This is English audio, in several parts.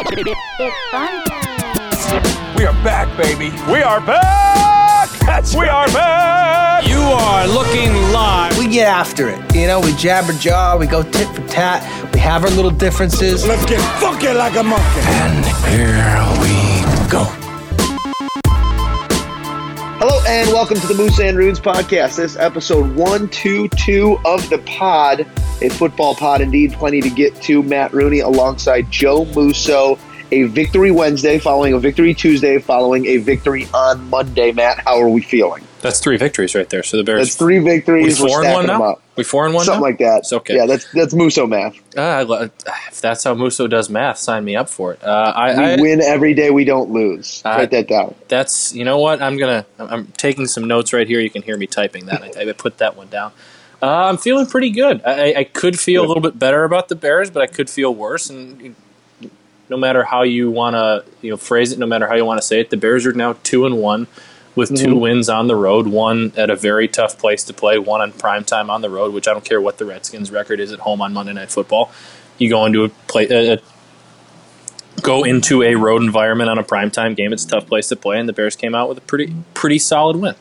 It's fun time. We are back, baby. We are back! That's we right. are back! You are looking live. we get after it. You know, we jabber jaw, we go tit for tat, we have our little differences. Let's get funky like a monkey. And here we go. Hello and welcome to the Moose and Runes podcast. This is episode 122 of the pod, a football pod indeed. Plenty to get to. Matt Rooney alongside Joe Musso. A victory Wednesday following a victory Tuesday following a victory on Monday. Matt, how are we feeling? That's three victories right there. So the Bears. That's three victories. We're four and one now. We four and one. Something now? like that. It's okay. Yeah, that's that's Musso math. Uh, if that's how Musso does math, sign me up for it. Uh, I, We I win every day. We don't lose. Uh, Write that down. that's you know what I'm gonna. I'm I'm taking some notes right here. You can hear me typing that. I, I put that one down. Uh, I'm feeling pretty good. I, I could feel a little bit better about the Bears, but I could feel worse. And no matter how you want to you know phrase it, no matter how you want to say it, the Bears are now two and one with 2 Mhm. wins on the road, one at a very tough place to play, one on prime time on the road. Which I don't care what the Redskins' record is at home on Monday Night Football. You go into a play. Uh, go into a road environment on a primetime game. It's a tough place to play, and the Bears came out with a pretty pretty solid win.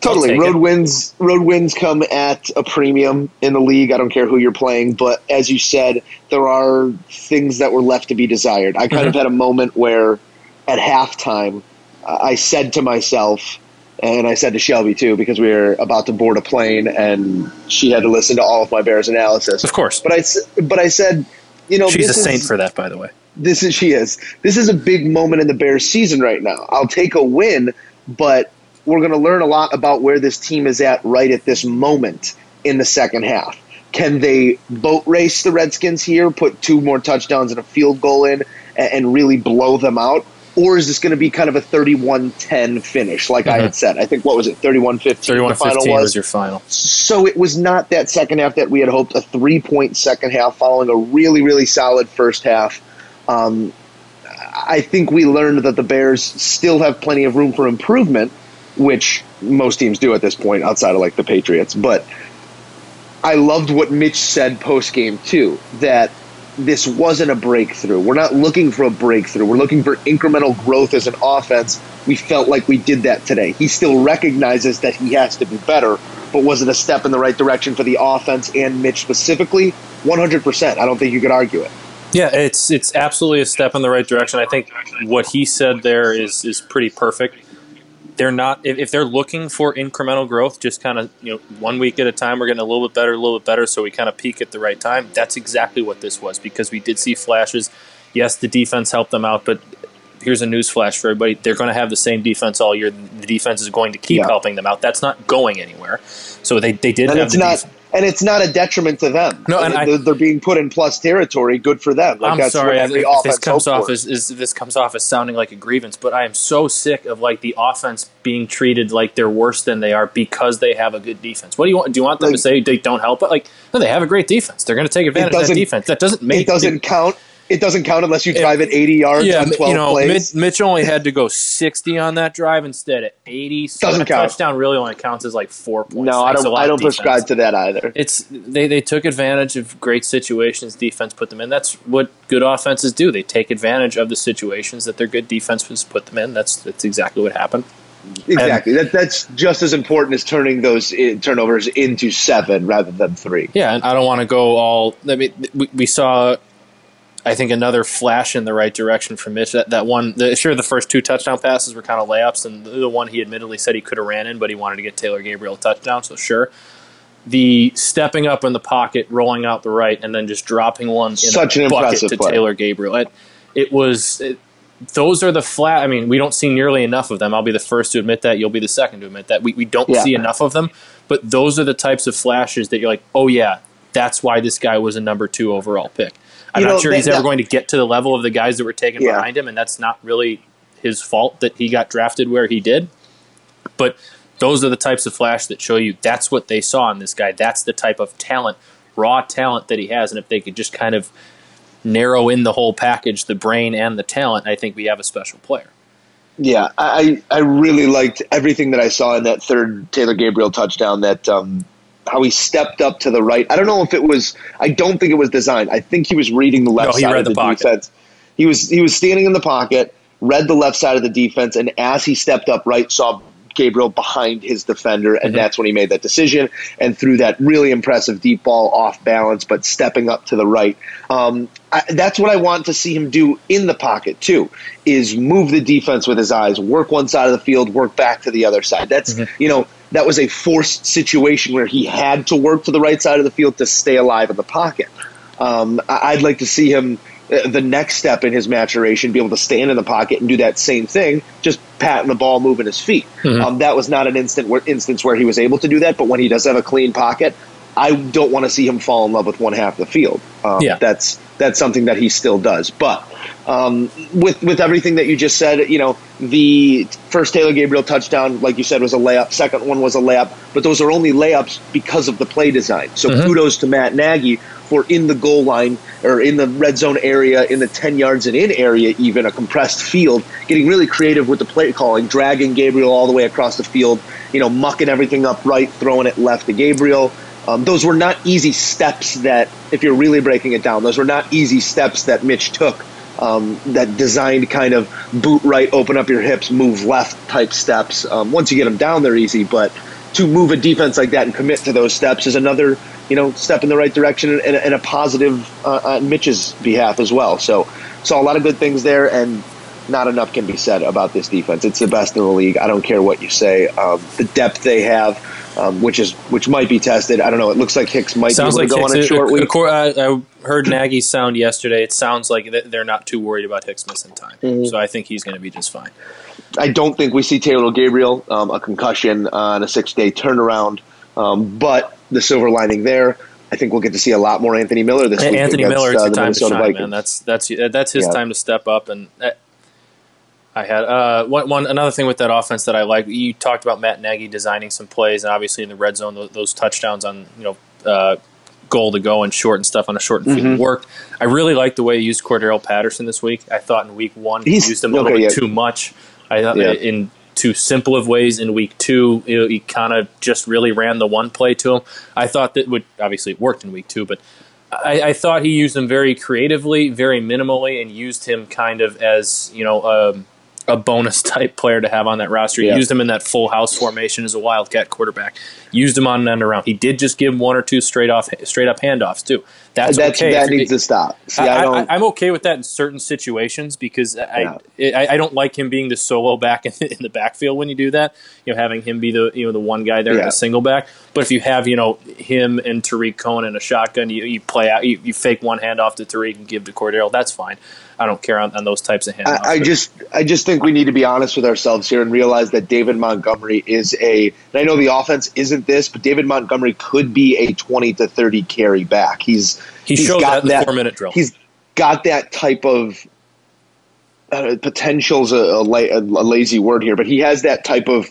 Totally. Road it. wins road wins come at a premium in the league. I don't care who you're playing, but as you said, there are things that were left to be desired. I kind of mm-hmm. had a moment where at halftime I said to myself and I said to Shelby too because we were about to board a plane and she had to listen to all of my Bears analysis. Of course, But I but I said, you know, she's a is- saint for that, by the way. this is she is. This is a big moment in the Bears season right now. I'll take a win, but we're going to learn a lot about where this team is at right at this moment in the second half. Can they boat race the Redskins here, put two more touchdowns and a field goal in, and, and really blow them out? Or is this going to be kind of a 31 10 finish, like I had said? I think, what was it, 31 15? Thirty-one fifteen was your final. So it was not that second half that we had hoped. A three point second half following a really, really solid first half. Um, I think we learned that the Bears still have plenty of room for improvement, which most teams do at this point outside of like the Patriots. But I loved what Mitch said post game too that this wasn't a breakthrough. We're not looking for a breakthrough. We're looking for incremental growth as an offense. We felt like we did that today. He still recognizes that he has to be better, but was it a step in the right direction for the offense and Mitch specifically? 100%. I don't think you could argue it. Yeah, it's it's absolutely a step in the right direction. I think what he said there is is pretty perfect. They're not if, they're looking for incremental growth, just kind of you know one week at a time. We're getting a little bit better, a little bit better, so we kind of peak at the right time. That's exactly what this was because we did see flashes. Yes, the defense helped them out, but here's a news flash for everybody: they're going to have the same defense all year. The defense is going to keep Yeah. helping them out. That's not going anywhere. So they they did And have it's the not def- and it's not a detriment to them. No, and they're, they're being put in plus territory. Good for them. Like I'm sorry if, every if offense this comes off as, as this comes off as sounding like a grievance, but I am so sick of like the offense being treated like they're worse than they are because they have a good defense. What do you want? Do you want them Like- to say they don't help? But like, no, they have a great defense. They're going to take advantage of that defense. That doesn't make it doesn't count. It doesn't count unless you drive it 80 yards Yeah, on 12 you know, plays. Mitch, Mitch only had to go 60 on that drive instead of 80. So Doesn't a count. touchdown really only counts as like four points. no, I don't. I don't defense. prescribe to that either. It's they, they took advantage of great situations defense put them in. That's what good offenses do. They take advantage of the situations that their good defenses put them in. That's that's exactly what happened. Exactly. That, that's just as important as turning those i turnovers into seven rather than three. Yeah, and I don't want to go all. I mean, we, we saw, I think, another flash in the right direction from Mitch. That that one, the, sure, the first two touchdown passes were kind of layups, and the, the one he admittedly said he could have ran in, but he wanted to get Taylor Gabriel a touchdown. So sure, the stepping up in the pocket, rolling out the right, and then just dropping one in Such an bucket impressive to play. Taylor Gabriel. It, it was. It, those are the flat. I mean, we don't see nearly enough of them. I'll be the first to admit that. You'll be the second to admit that. We, we don't Yeah. see enough of them. But those are the types of flashes that you're like, oh yeah, that's why this guy was a number two overall pick. I'm You not know, sure that- he's ever going to get to the level of the guys that were taken Yeah. behind him, and that's not really his fault that he got drafted where he did. But those are the types of flash that show you that's what they saw in this guy. That's the type of talent, raw talent that he has. And if they could just kind of narrow in the whole package, the brain and the talent, I think we have a special player. Yeah, I I really liked everything that I saw in that third Taylor Gabriel touchdown. That um, how he stepped up to the right. I don't know if it was. I don't think it was designed. I think he was reading the left No, he side read of the the, defense. He was he was standing in the pocket, read the left side of the defense, and as he stepped up right, saw Gabriel behind his defender, and that's when he made that decision and threw that really impressive deep ball off balance, but stepping up to the right. Um, I, that's what I want to see him do in the pocket too. Is move the defense with his eyes, work one side of the field, work back to the other side. That's you know that was a forced situation where he had to work to the right side of the field to stay alive in the pocket. Um, I'd like to see him uh, the next step in his maturation, be able to stand in the pocket and do that same thing, just patting the ball, moving his feet. Um, that was not an instant where, instance where he was able to do that, but when he does have a clean pocket, I don't want to see him fall in love with one half of the field. Um, Yeah. that's that's something that he still does. But um, with with everything that you just said, you know, the first Taylor Gabriel touchdown, like you said, was a layup. Second one was a layup, but those are only layups because of the play design. So kudos to Matt Nagy for in the goal line or in the red zone area, in the ten yards and in area, even a compressed field, getting really creative with the play calling, dragging Gabriel all the way across the field, you know, mucking everything up right, throwing it left to Gabriel. Um, those were not easy steps that, if you're really breaking it down, those were not easy steps that Mitch took. Um, that designed kind of boot right, open up your hips, move left type steps. Um, once you get them down, they're easy. But to move a defense like that and commit to those steps is another, you know, step in the right direction and, and a positive uh, on Mitch's behalf as well. So saw a lot of good things there, and not enough can be said about this defense. It's the best in the league. I don't care what you say. Um, the depth they have, um, which is which might be tested. I don't know. It looks like Hicks might Sounds be like able to go Hicks. on a short ac- week. I, I heard Nagy's sound yesterday. It sounds like they're not too worried about Hicks missing time. Mm-hmm. So I think he's going to be just fine. I don't think we see Taylor Gabriel um, a concussion on a six day turnaround. Um, but the silver lining there, I think we'll get to see a lot more Anthony Miller this week. Anthony Miller, it's uh, the time to shine, Vikings. man. That's that's that's his Yeah. time to step up. And uh, I had uh, one, one another thing with that offense that I like. You talked about Matt Nagy designing some plays, and obviously in the red zone, those, those touchdowns on you know uh, goal to go and short and stuff on a short Mm-hmm. field worked. I really liked the way he used Cordarrelle Patterson this week. I thought in week one he used him a little okay, bit yeah. too much. I thought Yeah. in too simple of ways in week two. You know, he kind of just really ran the one play to him. I thought that would obviously it worked in week two, but I, I thought he used him very creatively, very minimally, and used him kind of as you know um, a bonus type player to have on that roster. He Yeah. used him in that full house formation as a wildcat quarterback. Used him on an end around. He did just give one or two straight off, straight up handoffs too. That's, That's okay. that needs to stop. See, I, I, don't. I, am okay with that in certain situations because I, I I don't like him being the solo back in, in the backfield when you do that. You know, having him be the you know the one guy there in a single back. But if you have you know him and Tarik Cohen in a shotgun, you, you play out, you, you fake one handoff to Tarik and give to Cordarrelle. That's fine. I don't care on, on those types of handoffs. I, I just I just think we need to be honest with ourselves here and realize that David Montgomery is a and I know the offense isn't this, but David Montgomery could be a twenty to thirty carry back. He's He he's showed got that in the four-minute drill. He's got that type of uh, potential's a, a, la- a lazy word here, but he has that type of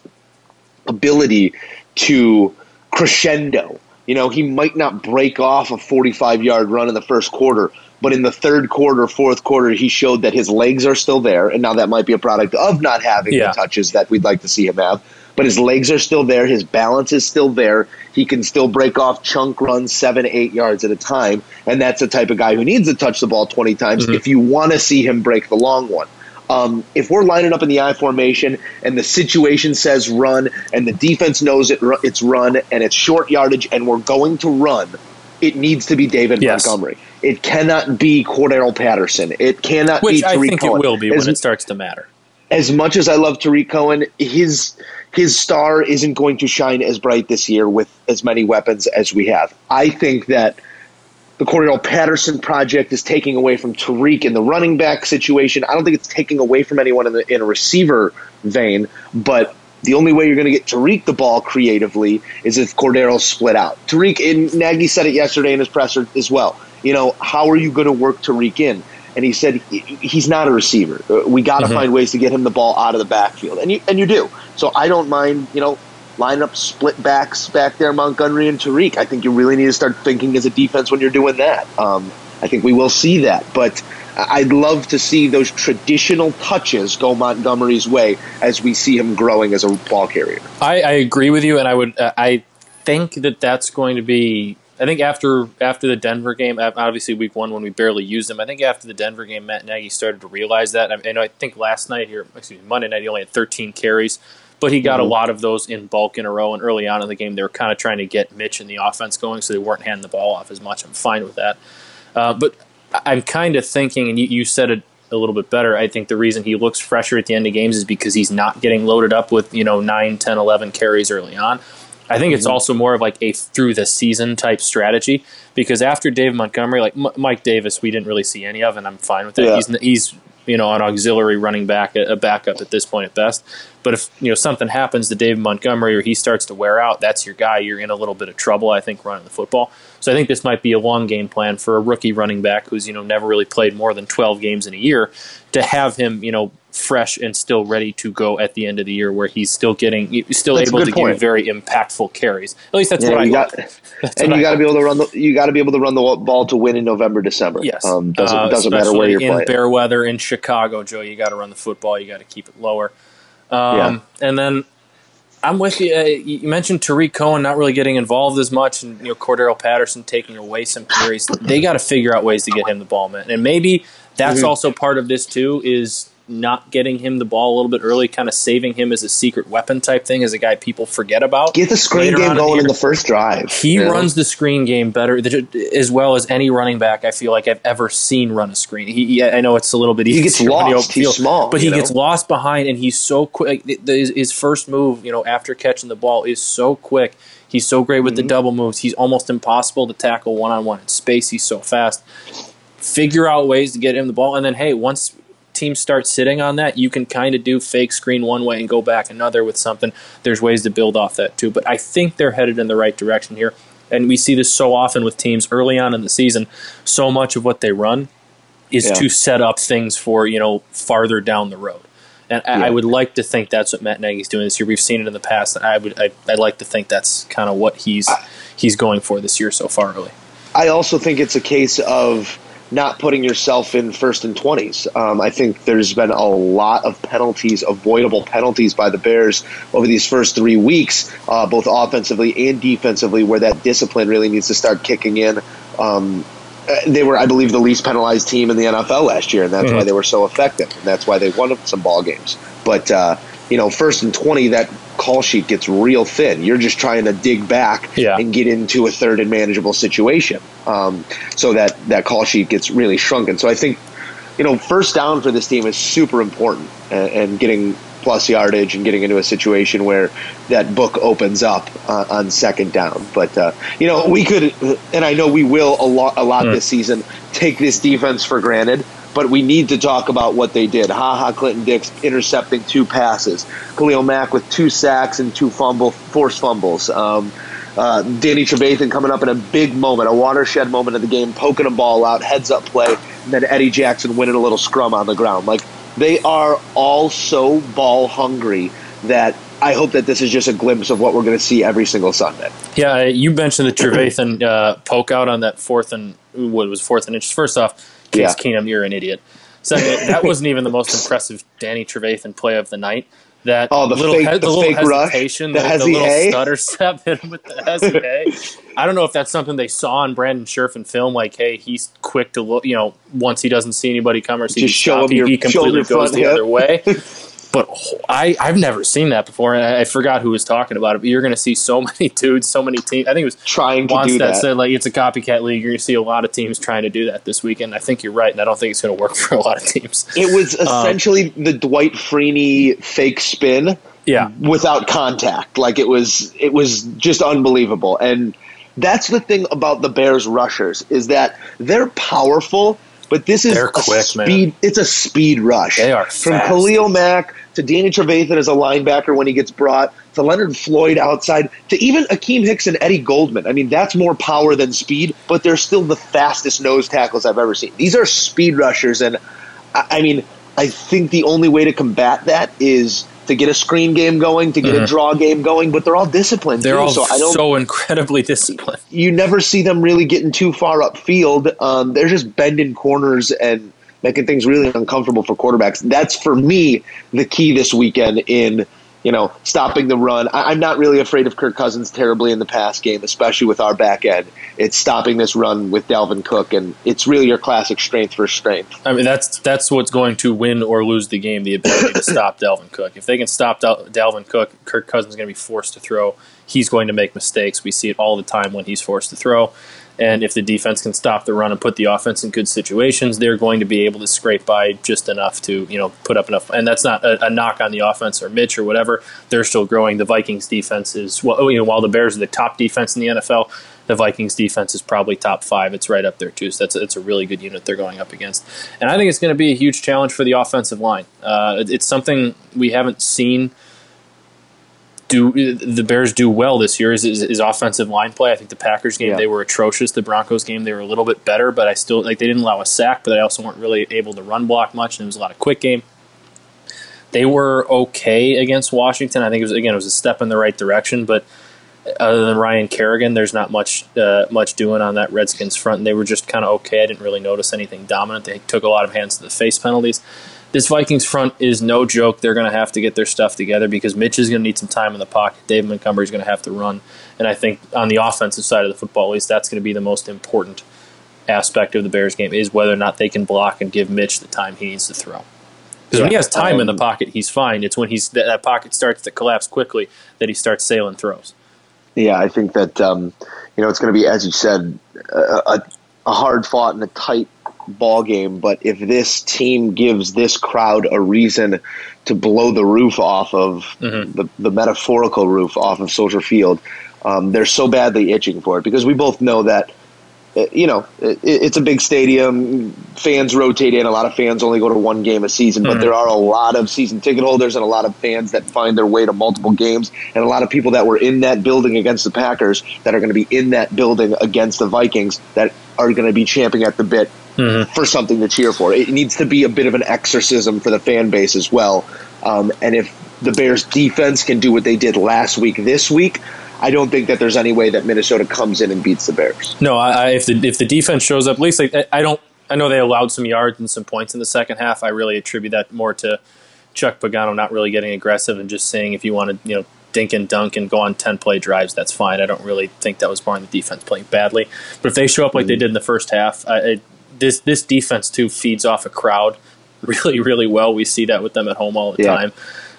ability to crescendo. You know, he might not break off a 45 yard run in the first quarter, but in the third quarter, fourth quarter, he showed that his legs are still there. And now that might be a product of not having Yeah. the touches that we'd like to see him have. But his legs are still there. His balance is still there. He can still break off chunk runs seven, eight yards at a time. And that's the type of guy who needs to touch the ball 20 times if you want to see him break the long one. Um, if we're lining up in the I formation and the situation says run and the defense knows it, it's run and it's short yardage and we're going to run, it needs to be David Yes. Montgomery. It cannot be Cordarrelle Patterson. It cannot which be I Tarik think Cohen. it will be As- when it starts to matter. as much as I love Tarik Cohen, his his star isn't going to shine as bright this year with as many weapons as we have. I think that the Cordarrelle Patterson project is taking away from Tarik in the running back situation. I don't think it's taking away from anyone in, the, in a receiver vein, but the only way you're going to get Tarik the ball creatively is if Cordarrelle's split out. Tarik, and Nagy said it yesterday in his presser as well. You know, how are you going to work Tarik in? And he said he's not a receiver. Uh, We got to find ways to get him the ball out of the backfield, and you and you do. So I don't mind, you know, line up split backs back there, Montgomery and Tarik. I think you really need to start thinking as a defense when you're doing that. Um, I think we will see that, but I'd love to see those traditional touches go Montgomery's way as we see him growing as a ball carrier. I, I agree with you, and I would. Uh, I think that that's going to be. I think after after the Denver game, obviously week one when we barely used him, I think after the Denver game, Matt Nagy started to realize that. And I think last night here, excuse me, Monday night, he only had 13 carries, but he got mm-hmm. a lot of those in bulk in a row. And early on in the game, they were kind of trying to get Mitch and the offense going, so they weren't handing the ball off as much. I'm fine with that. Uh, but I'm kind of thinking, and you, you said it a little bit better. I think the reason he looks fresher at the end of games is because he's not getting loaded up with, you know, 9, 10, 11 carries early on. I think it's mm-hmm. also more of like a through the season type strategy because after Dave Montgomery, like M- Mike Davis, we didn't really see any of, and I'm fine with that. Yeah. He's he's you know an auxiliary running back, a backup at this point at best. But if you know something happens to Dave Montgomery or he starts to wear out, that's your guy. You're in a little bit of trouble, I think, running the football. So I think this might be a long game plan for a rookie running back who's you know never really played more than 12 games in a year to have him you know fresh and still ready to go at the end of the year, where he's still getting, still that's able to point. give very impactful carries. At least that's yeah, what I got. and you got to be able to run the, you got to be able to run the ball to win in November, December. Yes, um, doesn't uh, doesn't matter where you're in playing. Bear weather in Chicago, Joe. You got to run the football. You got to keep it lower. Um, yeah. and then. I'm with you. Uh, you mentioned Tarik Cohen not really getting involved as much, and you know Cordarrelle Patterson taking away some carries. They got to figure out ways to get him the ball, man. And maybe that's mm-hmm. also part of this too. Is not getting him the ball a little bit early, kind of saving him as a secret weapon type thing, as a guy people forget about. Get the screen game going in the, in the, first drive. He yeah. runs the screen game better, as well as any running back I feel like I've ever seen run a screen. He, I know it's a little bit easy. He gets lost. He's small, but he know? gets lost behind, and he's so quick. His first move, you know, after catching the ball, is so quick. He's so great with mm-hmm. the double moves. He's almost impossible to tackle one on one in space. He's so fast. Figure out ways to get him the ball, and then hey, once teams start sitting on that, you can kind of do fake screen one way and go back another with something. There's ways to build off that too. But I think they're headed in the right direction here. And we see this so often with teams early on in the season. So much of what they run is yeah. to set up things for, you know, farther down the road. And yeah. I would like to think that's what Matt Nagy's doing this year. We've seen it in the past. I would I, would like to think that's kind of what he's he's going for this year so far early. I also think it's a case of not putting yourself in first and 20s. Um, I think there's been a lot of penalties, avoidable penalties by the Bears over these first three weeks, uh, both offensively and defensively, where that discipline really needs to start kicking in. Um, they were, I believe, the least penalized team in the NFL last year, and that's mm-hmm. why they were so effective, and that's why they won some ball games. But uh, you know, first and 20, that call sheet gets real thin. You're just trying to dig back yeah. and get into a third and manageable situation. Um, so that, that call sheet gets really shrunken. So I think, you know, first down for this team is super important and, and getting plus yardage and getting into a situation where that book opens up uh, on second down. But, uh, you know, we could, and I know we will a lot, a lot mm. this season, take this defense for granted but we need to talk about what they did. Ha Ha Clinton Dix intercepting two passes. Khalil Mack with two sacks and two fumble forced fumbles. Um, uh, Danny Trevathan coming up in a big moment, a watershed moment of the game, poking a ball out, heads up play, and then Eddie Jackson winning a little scrum on the ground. Like they are all so ball hungry that I hope that this is just a glimpse of what we're going to see every single Sunday. Yeah, you mentioned the Trevathan uh, poke out on that fourth and what was fourth and inches. First off, Case yeah. Keenum, you're an idiot. Second, that wasn't even the most impressive Danny Trevathan play of the night. That oh, the little, fake, he- the, the little hesitation, rush, the, the, the little stutter step hit him with the hesitate. I don't know if that's something they saw in Brandon Scherff in film. Like, hey, he's quick to look. You know, once he doesn't see anybody come or see Just show him your, he completely goes the hip. other way. But I, I've never seen that before, and I, I forgot who was talking about it. But you're going to see so many dudes, so many teams. I think it was trying to do that. Said like it's a copycat league. You're going to see a lot of teams trying to do that this weekend. I think you're right, and I don't think it's going to work for a lot of teams. It was um, essentially um, the Dwight Freeney fake spin, yeah, without contact. Like it was, it was just unbelievable. And that's the thing about the Bears rushers is that they're powerful but this is They're a quick, speed. Man. It's a speed rush. They are from Khalil Mack to Danny Trevathan as a linebacker when he gets brought to Leonard Floyd outside to even Akiem Hicks and Eddie Goldman. I mean, that's more power than speed, but they're still the fastest nose tackles I've ever seen. These are speed rushers, and I, I mean, I think the only way to combat that is to get a screen game going, to get mm-hmm. a draw game going, but they're all disciplined. They're too, all so, I don't, so incredibly disciplined. You never see them really getting too far upfield. Um, they're just bending corners and making things really uncomfortable for quarterbacks. That's for me the key this weekend in you know, stopping the run. I, I'm not really afraid of Kirk Cousins terribly in the pass game, especially with our back end. It's stopping this run with Dalvin Cook, and it's really your classic strength for strength. I mean, that's that's what's going to win or lose the game. The ability to stop Dalvin Cook. If they can stop Dal- Dalvin Cook, Kirk Cousins is going to be forced to throw. He's going to make mistakes. We see it all the time when he's forced to throw. And if the defense can stop the run and put the offense in good situations, they're going to be able to scrape by just enough to you know put up enough. And that's not a, a knock on the offense or Mitch or whatever. They're still growing. The Vikings defense is well, you know, while the Bears are the top defense in the NFL, the Vikings defense is probably top five. It's right up there too. So that's a, it's a really good unit they're going up against, and I think it's going to be a huge challenge for the offensive line. Uh, it- it's something we haven't seen do the Bears do well this year is, is, is offensive line play. I think the Packers game Yeah. they were atrocious. The Broncos game they were a little bit better, but I still like they didn't allow a sack, but they also weren't really able to run block much, and it was a lot of quick game. They were okay against Washington. I think it was again it was a step in the right direction, but other than Ryan Kerrigan, there's not much uh, much doing on that Redskins front. They were just kind of okay. I didn't really notice anything dominant. They took a lot of hands to the face penalties. This Vikings front is no joke. They're going to have to get their stuff together because Mitch is going to need some time in the pocket. Dave Montgomery is going to have to run, and I think on the offensive side of the football, at least that's going to be the most important aspect of the Bears game is whether or not they can block and give Mitch the time he needs to throw. Because when he has time in the Um, pocket, he's fine. It's when he's that, that pocket starts to collapse quickly that he starts sailing throws. Yeah, I think that um, you know it's going to be, as you said, a, a hard fought and a tight ball game. But if this team gives this crowd a reason to blow the roof off of the, the metaphorical roof off of Soldier Field, um, they're so badly itching for it because we both know that. uh, You know, it, it's a big stadium. Fans rotate in. A lot of fans only go to one game a season, but there are a lot of season ticket holders and a lot of fans that find their way to multiple games, and a lot of people that were in that building against the Packers that are going to be in that building against the Vikings that are going to be champing at the bit for something to cheer for. It needs to be a bit of an exorcism for the fan base as well. Um, and if the Bears defense can do what they did last week, this week, I don't think that there's any way that Minnesota comes in and beats the Bears. No, I, I, if the if the defense shows up, at least like, I- don't. I know they allowed some yards and some points in the second half. I really attribute that more to Chuck Pagano not really getting aggressive and just saying if you want to, you know, dink and dunk and go on ten play drives, that's fine. I don't really think that was on the defense playing badly. But if they show up like they did in the first half, I, I, this this defense too feeds off a crowd really really well. We see that with them at home all the Yeah. time.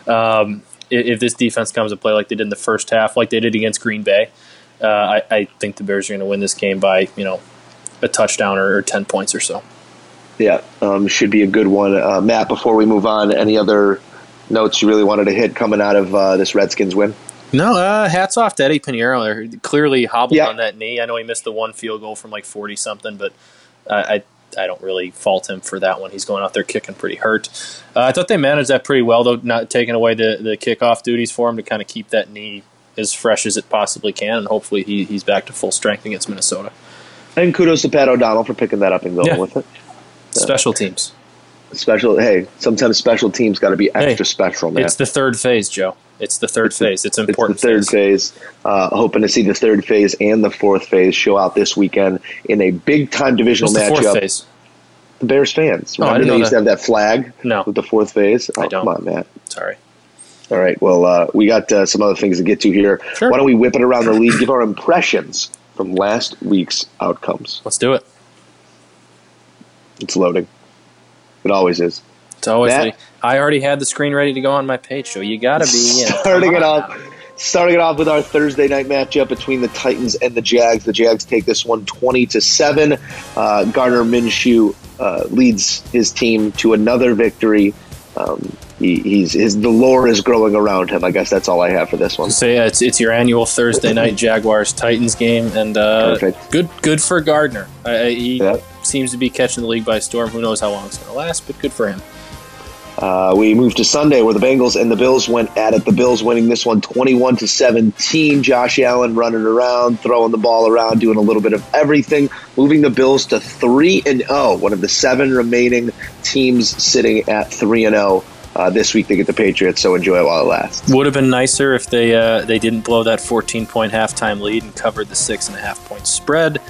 Um, i- if this defense comes to play like they did in the first half, like they did against Green Bay, uh, I, I think the Bears are going to win this game by you know a touchdown or, or ten points or so. Yeah, um, should be a good one. Uh, Matt, before we move on, any other notes you really wanted to hit coming out of uh, this Redskins win? No, uh, hats off to Eddie Piñeiro. They're clearly hobbled Yeah. on that knee. I know he missed the one field goal from like forty something, but I, I I don't really fault him for that one. He's going out there kicking pretty hurt. Uh, I thought they managed that pretty well, though, not taking away the the kickoff duties for him to kind of keep that knee as fresh as it possibly can, and hopefully he, he's back to full strength against Minnesota. And kudos to Pat O'Donnell for picking that up and going Yeah. with it. Special teams. Special, hey, sometimes special teams got to be extra Hey, special, man. It's the third phase, Joe. It's the third phase. It's It's important. the third phase. phase. Uh, hoping to see the third phase and the fourth phase show out this weekend in a big time divisional What's the fourth matchup. phase? The Bears fans. Oh, I Remember didn't they know used to have that flag No. with the fourth phase? Oh, I don't. Come on, Matt. Sorry. All right. Well, uh, we got uh, some other things to get to here. Sure. Why don't we whip it around the league, give our impressions from last week's outcomes? Let's do it. It's loading. It always is. It's always. Matt? I already had the screen ready to go on my page, so you got to be. You know, starting it off now. starting it off with our Thursday night matchup between the Titans and the Jags. The Jags take this one 20 to 7. Uh, Gardner Minshew uh, leads his team to another victory. Um, he, he's his the lore is growing around him. I guess that's all I have for this one. So yeah, it's it's your annual Thursday night Jaguars Titans game, and uh, Perfect. good good for Gardner. I, I, he Yeah. seems to be catching the league by storm. Who knows how long it's going to last, but good for him. Uh, we moved to Sunday where the Bengals and the Bills went at it. The Bills winning this one 21 to 17. Josh Allen running around, throwing the ball around, doing a little bit of everything, moving the Bills to 3 and 0, one of the seven remaining teams sitting at 3 and 0. Uh, this week they get the Patriots, so enjoy it while it lasts. Would have been nicer if they uh, they didn't blow that 14 point halftime lead and covered the six and a half point spread.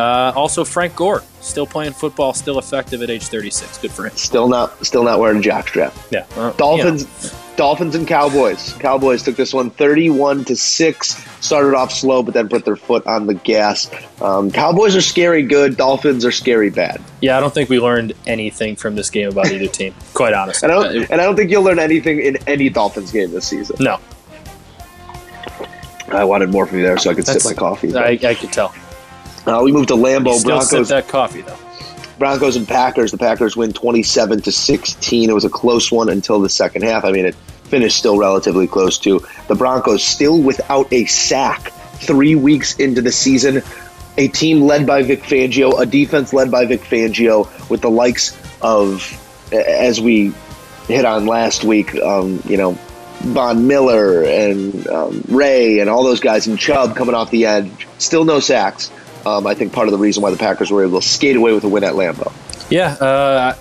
Uh, also, Frank Gore still playing football, still effective at age 36. Good for him. Still not, still not wearing a jockstrap. Yeah, well, Dolphins, you know. Dolphins and Cowboys. Cowboys took this one 31 to six. Started off slow, but then put their foot on the gas. Um, Cowboys are scary good. Dolphins are scary bad. Yeah, I don't think we learned anything from this game about either team. Quite honestly, And I, don't, Uh, and I don't think you'll learn anything in any Dolphins game this season. no, I wanted more from you there so I could sip my coffee. I, I could tell. Uh, we moved to Lambeau. Still sip Broncos, that coffee though. Broncos and Packers. The Packers win 27 to 16. It was a close one until the second half. I mean, it finished still relatively close to The Broncos still without a sack three weeks into the season. A team led by Vic Fangio, a defense led by Vic Fangio, with the likes of, as we hit on last week, um, you know, Von Miller and um, Ray and all those guys and Chubb coming off the edge. Still no sacks. Um, I think part of the reason why the Packers were able to skate away with a win at Lambeau. Yeah, uh,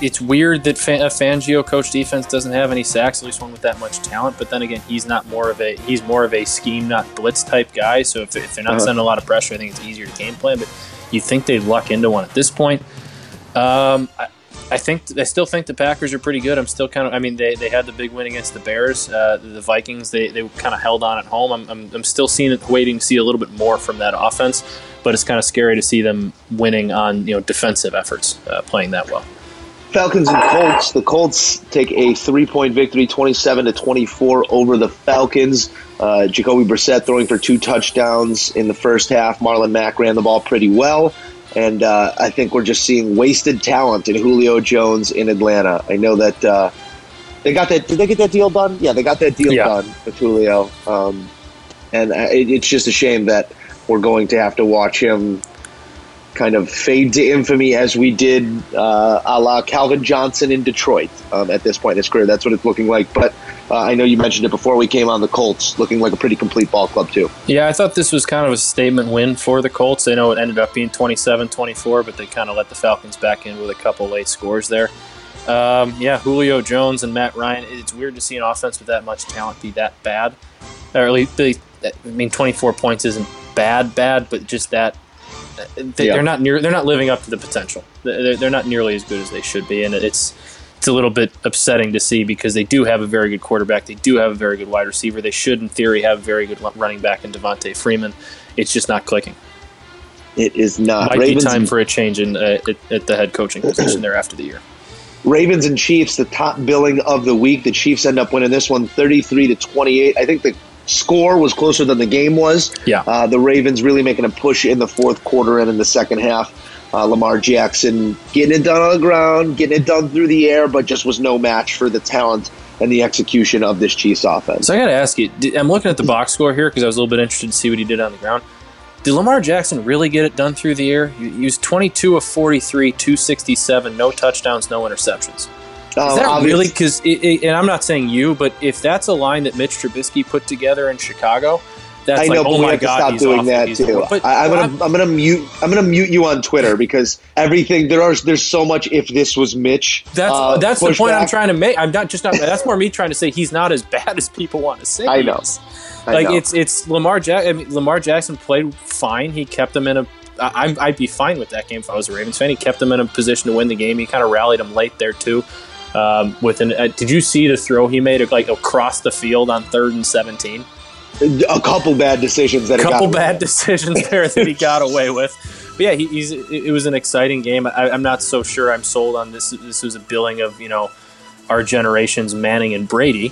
it's weird that Fangio coach defense doesn't have any sacks, at least one with that much talent. But then again, he's not more of a he's more of a scheme, not blitz type guy. So if, if they're not Uh-huh. sending a lot of pressure, I think it's easier to game plan. But you think they'd luck into one at this point. Um, I, I think I still think the Packers are pretty good. I'm still kind of. I mean, they, they had the big win against the Bears. Uh, the Vikings they, they kind of held on at home. I'm, I'm, I'm still seeing it, waiting to see a little bit more from that offense. But it's kind of scary to see them winning on you know defensive efforts, uh, playing that well. Falcons and Colts. The Colts take a three-point victory, twenty-seven to twenty-four over the Falcons. Uh, Jacoby Brissett throwing for two touchdowns in the first half. Marlon Mack ran the ball pretty well, and uh, I think we're just seeing wasted talent in Julio Jones in Atlanta. I know that uh, they got that. Did they get that deal done? Yeah, they got that deal Yeah. done with Julio, um, and uh, it, it's just a shame that we're going to have to watch him kind of fade to infamy as we did uh, a la Calvin Johnson in Detroit um, at this point in his career. That's what it's looking like. But uh, I know you mentioned it before we came on the Colts, looking like a pretty complete ball club, too. Yeah, I thought this was kind of a statement win for the Colts. I know it ended up being 27 24, but they kind of let the Falcons back in with a couple late scores there. Um, yeah, Julio Jones and Matt Ryan. It's weird to see an offense with that much talent be that bad. Or at least, I mean, 24 points isn't bad, bad, but just that. They, Yeah. They're not near. They're not living up to the potential. They're, they're not nearly as good as they should be, and it's it's a little bit upsetting to see because they do have a very good quarterback. They do have a very good wide receiver. They should, in theory, have a very good running back in Devonta Freeman. It's just not clicking. It is not. Might Ravens be time and- for a change in uh, at, at the head coaching position there after the year. Ravens and Chiefs, the top billing of the week. The Chiefs end up winning this one 33 to 28. I think the score was closer than the game was. Yeah. Uh, the Ravens really making a push in the fourth quarter and in the second half. Uh, Lamar Jackson getting it done on the ground, getting it done through the air, but just was no match for the talent and the execution of this Chiefs offense. So I got to ask you. I'm looking at the box score here because I was a little bit interested to see what he did on the ground. Did Lamar Jackson really get it done through the air? He he was 22 of 43, 267, no touchdowns, no interceptions. Um, Is that really? Because, and I'm not saying you, but if that's a line that Mitch Trubisky put together in Chicago, that's I like, know, oh we my have to god, stop he's doing awful. that too. But, I, I'm gonna, I'm gonna mute, I'm gonna mute you on Twitter because everything there are, there's so much. If this was Mitch, That's uh, that's the point I'm trying to make. I'm not just not. That's more me trying to say he's not as bad as people want to say. I know. I Like know. it's it's Lamar Jack. I mean, Lamar Jackson played fine. He kept them in a. I, I'd be fine with that game if I was a Ravens fan. He kept them in a position to win the game. He kind of rallied them late there too. Um, with an, uh, did you see the throw he made like across the field on third and seventeen? a couple bad decisions that A couple bad decisions there that he got away with. But yeah, he, he's it it was an exciting game. I, I'm not so sure I'm sold on this. This was a billing of you know our generation's Manning and Brady,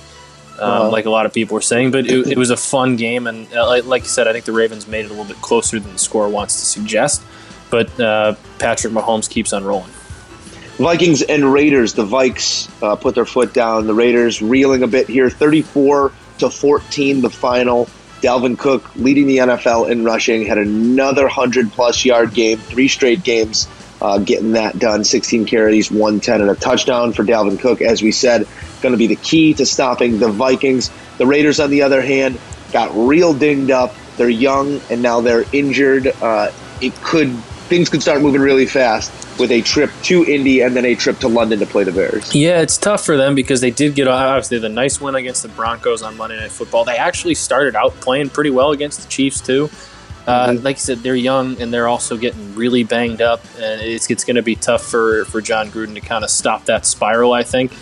um, Uh-huh. like a lot of people were saying. But it, it was a fun game, and uh, like, like you said, I think the Ravens made it a little bit closer than the score wants to suggest. But uh, Patrick Mahomes keeps on rolling. Vikings and Raiders. The Vikes uh, put their foot down. The Raiders reeling a bit here, 34 to 14. The final. Dalvin Cook leading the NFL in rushing had another hundred plus yard game, three straight games, uh, getting that done. 16 carries, 110 and a touchdown for Dalvin Cook. As we said, going to be the key to stopping the Vikings. The Raiders, on the other hand, got real dinged up. They're young and now they're injured. Uh, it could things could start moving really fast with a trip to Indy and then a trip to London to play the Bears. Yeah, it's tough for them because they did get obviously the nice win against the Broncos on Monday Night Football. They actually started out playing pretty well against the Chiefs too. Uh, Mm-hmm. Like you said, they're young and they're also getting really banged up, and it's, it's going to be tough for, for Jon Gruden to kind of stop that spiral, I think.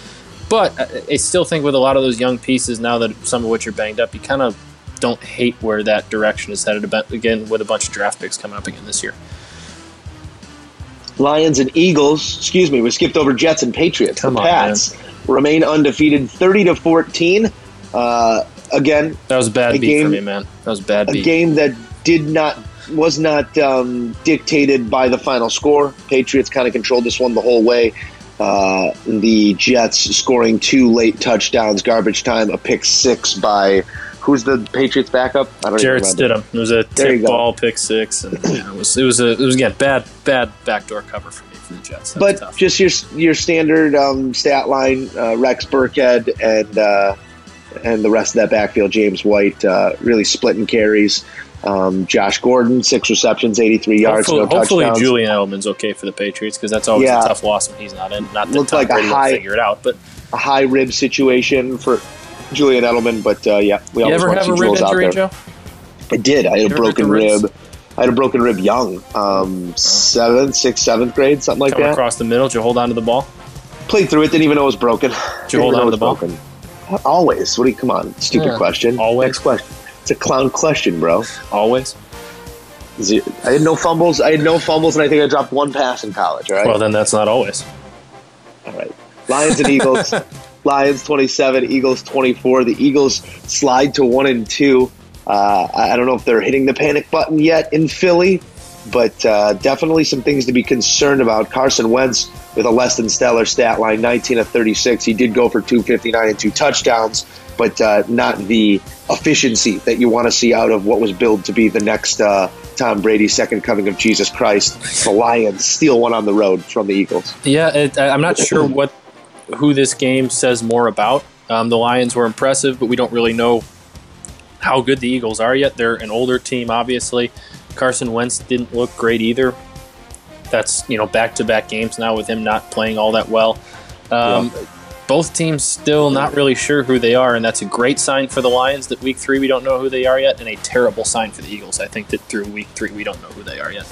But I, I still think with a lot of those young pieces, now that some of which are banged up, you kind of don't hate where that direction is headed again with a bunch of draft picks coming up again this year. Lions and Eagles, excuse me, we skipped over Jets and Patriots. Come the on, Pats remain undefeated, thirty to fourteen. Uh, again, That was a bad A beat for game- me, man. That was a bad a beat. game that did not was not um, dictated by the final score. Patriots kind of controlled this one the whole way. Uh, the Jets scoring two late touchdowns, garbage time, a pick six by who's the Patriots backup? I don't Jarrett. Stidham. It was a tip ball pick six, and it was it was a it was again bad bad backdoor cover for me for the Jets. That But just your your standard um, stat line: uh, Rex Burkhead and uh, and the rest of that backfield. James White uh, really splitting carries. Um, Josh Gordon six receptions, eighty three yards, hopefully, no hopefully touchdowns. Julian Edelman's okay for the Patriots because that's always Yeah. a tough loss when he's not in. Not that Looked Tom like a Brady won't high- figure it out, but a high rib situation for Julian Edelman, but uh, yeah, we you always ever have a rib injury, there. Joe? I did. I had a You ever broken hurt the ribs? rib. I had a broken rib young, um, seventh, sixth, seventh grade, something like Come that. across the middle, did you hold on to the ball? Played through it, didn't even know it was broken. Did you hold on to the ball? broken. Always. What do you? Come on, stupid Yeah, question. always. Next question. It's a clown question, bro. Always. Zero. I had no fumbles. I had no fumbles, and I think I dropped one pass in college. All right. Well, then that's not always. All right. Lions and Eagles. Lions 27, Eagles 24. The Eagles slide to 1 and 2. Uh, I I don't know if they're hitting the panic button yet in Philly, but uh, definitely some things to be concerned about. Carson Wentz with a less than stellar stat line 19 of 36. He did go for 259 and two touchdowns, but uh, not the efficiency that you want to see out of what was billed to be the next uh, Tom Brady, second coming of Jesus Christ. The Lions steal one on the road from the Eagles. Yeah, it, I'm not sure what who this game says more about. Um, the Lions were impressive, but we don't really know how good the Eagles are yet. They're an older team, obviously. Carson Wentz didn't look great either. That's you know back to back games now with him not playing all that well. Um, Both teams still not really sure who they are, and that's a great sign for the Lions that week three we don't know who they are yet, and a terrible sign for the Eagles. I think that through week three we don't know who they are yet.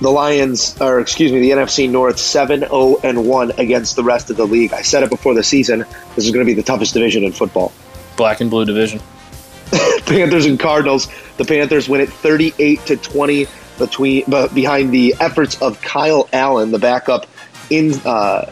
The Lions, or excuse me, the NFC North 7 0 and 1 against the rest of the league. I said it before the season. This is going to be the toughest division in football. Black and blue division. Panthers and Cardinals. The Panthers win it 38 to 20 between but behind the efforts of Kyle Allen, the backup in uh,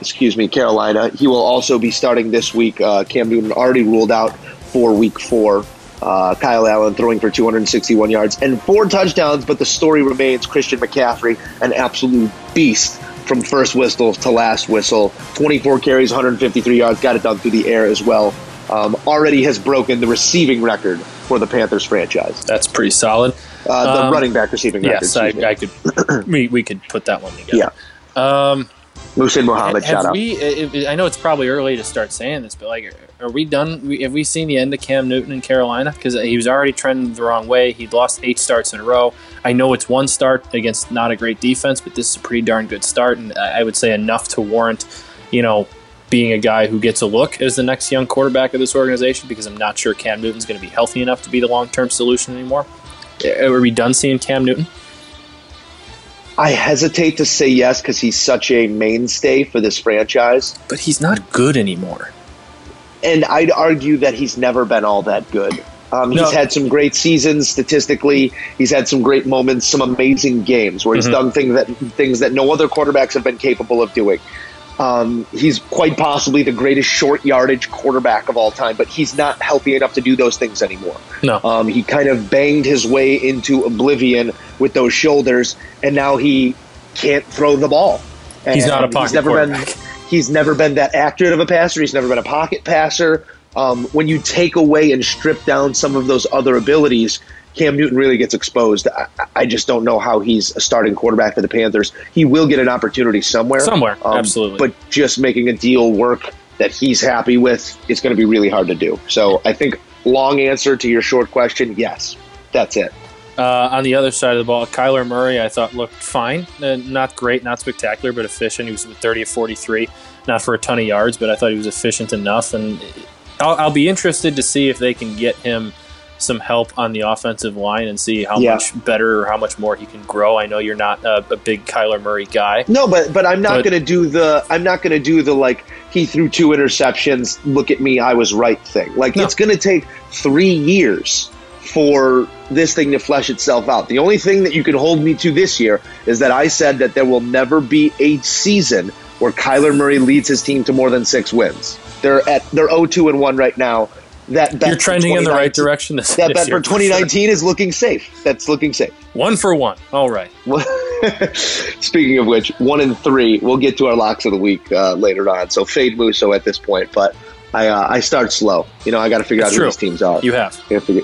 excuse me, Carolina. He will also be starting this week. Uh, Cam Newton already ruled out for week 4. Uh, Kyle Allen throwing for 261 yards and four touchdowns, but the story remains Christian McCaffrey, an absolute beast from first whistle to last whistle. 24 carries, 153 yards, got it done through the air as well. Um, already has broken the receiving record for the Panthers franchise. That's pretty solid. Uh, the Um, running back receiving record. Yes, I. I could. we, we could put that one together. Yeah. Um, Muhsin Muhammad, shout out. we? I I know it's probably early to start saying this, but like, are we done? Have we seen the end of Cam Newton in Carolina? Because he was already trending the wrong way. He'd lost eight starts in a row. I know it's one start against not a great defense, but this is a pretty darn good start, and I would say enough to warrant, you know, being a guy who gets a look as the next young quarterback of this organization. Because I'm not sure Cam Newton's going to be healthy enough to be the long term solution anymore. Are we done seeing Cam Newton? I hesitate to say yes because he's such a mainstay for this franchise. But he's not good anymore. And I'd argue that he's never been all that good. Um, he's No. had some great seasons statistically. He's had some great moments, some amazing games where he's Mhm. done things that things that no other quarterbacks have been capable of doing. Um, he's quite possibly the greatest short yardage quarterback of all time, but he's not healthy enough to do those things anymore. No. Um, he kind of banged his way into oblivion with those shoulders, and now he can't throw the ball. He's not a And pocket never quarterback. been he's never been that accurate of a passer. He's never been a pocket passer. Um, when you take away and strip down some of those other abilities, Cam Newton really gets exposed. I, I just don't know how he's a starting quarterback for the Panthers. He will get an opportunity somewhere. Somewhere, um, absolutely. But just making a deal work that he's happy with is going to be really hard to do. So I think long answer to your short question, yes, that's it. Uh, on the other side of the ball, Kyler Murray, I thought looked fine. Uh, not great, not spectacular, but efficient. He was with 30 of 43, not for a ton of yards, but I thought he was efficient enough. And I'll, I'll be interested to see if they can get him some help on the offensive line and see how Yeah. much better or how much more he can grow. I know you're not a, a big Kyler Murray guy. No, but but I'm not But- to do the I'm not going to do the like he threw two interceptions. Look at me, I was right thing. Like No. it's going to take three years for this thing to flesh itself out. The only thing that you can hold me to this year is that I said that there will never be a season where Kyler Murray leads his team to more than six wins. They're at they're 0-2 and one right now. That bet You're trending in the right direction this, That this bet for sure. 2019 is looking safe. That's looking safe. One for one. All right. Speaking of which, one and three. We'll get to our locks of the week uh, later on. So fade Musso at this point, but I uh, I start slow. You know, I got to figure out who true. these teams are. You have. I gotta figure-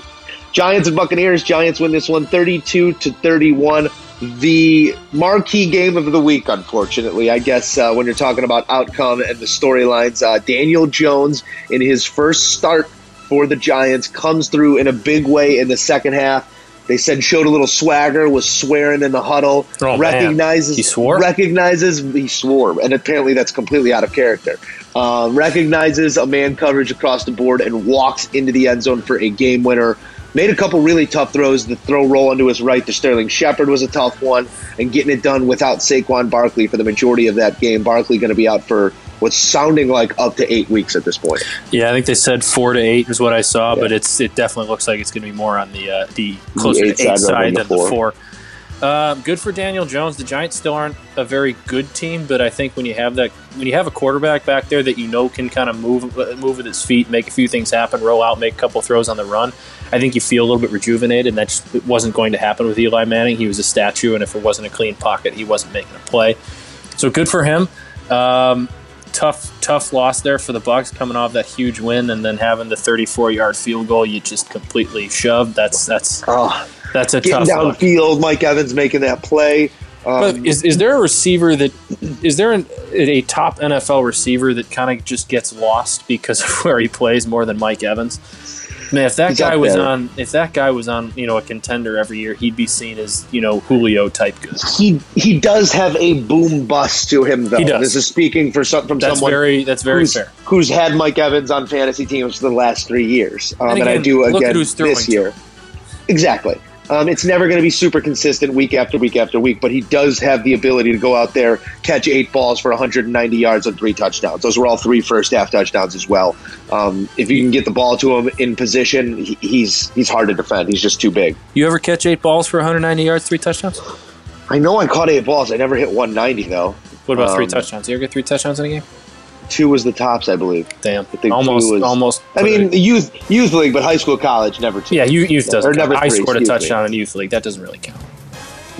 Giants and Buccaneers. Giants win this one, thirty-two to thirty-one. The marquee game of the week, unfortunately, I guess, uh, when you're talking about outcome and the storylines, uh, Daniel Jones in his first start for the Giants comes through in a big way in the second half. They said showed a little swagger, was swearing in the huddle, Oh, man. recognizes He swore? recognizes he swore, and apparently that's completely out of character. Um, recognizes a man coverage across the board and walks into the end zone for a game winner. Made a couple really tough throws. The throw roll onto his right to Sterling Shepard was a tough one, and getting it done without Saquon Barkley for the majority of that game. Barkley going to be out for what's sounding like up to eight weeks at this point. Yeah, I think they said four to eight is what I saw, Yeah. but it's it definitely looks like it's going to be more on the uh, the closer eight to eight side side than the the four. Um, good for Daniel Jones. The Giants still aren't a very good team, but I think when you have that when you have a quarterback back there that you know can kind of move move with his feet, make a few things happen, roll out, make a couple throws on the run, I think you feel a little bit rejuvenated, and that just it wasn't going to happen with Eli Manning. He was a statue, and if it wasn't a clean pocket, he wasn't making a play. So good for him. Um, tough, tough loss there for the Bucs, coming off that huge win, and then having the 34-yard field goal you just completely shoved. That's that's Oh, that's a getting tough downfield, Mike Evans making that play. But Um, is, is there a receiver that is there an, a top NFL receiver that kind of just gets lost because of where he plays more than Mike Evans? Man, if that guy was on if that guy was on you know a contender every year, he'd be seen as you know Julio type good. he he does have a boom bust to him though. He does. This is speaking for some, from That's someone very that's very who's, fair. who's had Mike Evans on fantasy teams for the last three years, um, And and, I again, do again this to year. Exactly. Um, it's never going to be super consistent week after week after week, but he does have the ability to go out there, catch eight balls for 190 yards and three touchdowns. Those were all three first half touchdowns as well. Um, if you can get the ball to him in position, he, he's he's hard to defend. He's just too big. You ever catch eight balls for 190 yards, three touchdowns? I know I caught eight balls. I never hit 190 though. What about three Um, touchdowns? You ever get three touchdowns in a game? Two was the tops, I believe. Damn, think two almost, was- almost. I mean, the youth youth league, but high school, college, never two. yeah, you, youth doesn't. Or count. I scored a touchdown in youth league. That doesn't really count.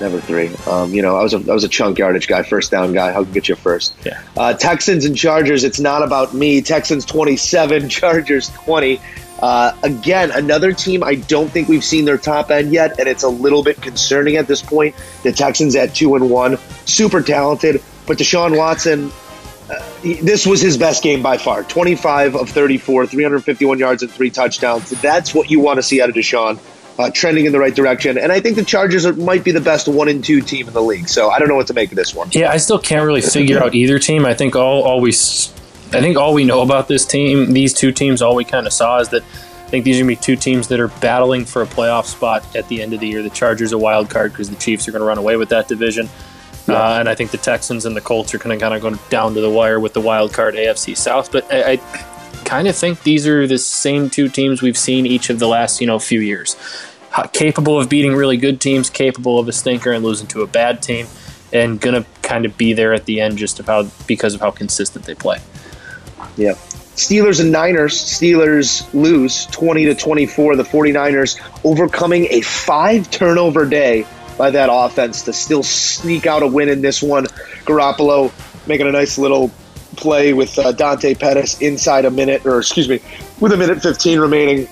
Never three. Um, you know, I was a I was a chunk yardage guy, first down guy. How can get you first? Yeah. Uh, Texans and Chargers. It's not about me. Texans twenty seven, Chargers twenty. Uh, again, another team I don't think we've seen their top end yet, and it's a little bit concerning at this point. The Texans at two and one, super talented, but Deshaun Watson. Uh, this was his best game by far. 25 of 34, 351 yards and three touchdowns. That's what you want to see out of Deshaun uh, trending in the right direction. And I think the Chargers are, might be the best one and two team in the league. So I don't know what to make of this one. Yeah, I still can't really figure out either team. I think all, all we, I think all we know about this team, these two teams, all we kind of saw is that I think these are going to be two teams that are battling for a playoff spot at the end of the year. The Chargers a wild card because the Chiefs are going to run away with that division, uh, and I think the Texans and the Colts are going to kind of go down to the wire with the wild card AFC South. But I, I kind of think these are the same two teams we've seen each of the last you know few years, capable of beating really good teams, capable of a stinker and losing to a bad team and gonna kind of be there at the end just about because of how consistent they play. Yeah. Steelers and Niners. Steelers lose 20 to 24. The 49ers overcoming a five turnover day by that offense to still sneak out a win in this one. Garoppolo making a nice little play with uh, Dante Pettis inside a minute, or excuse me, with a minute 15 remaining.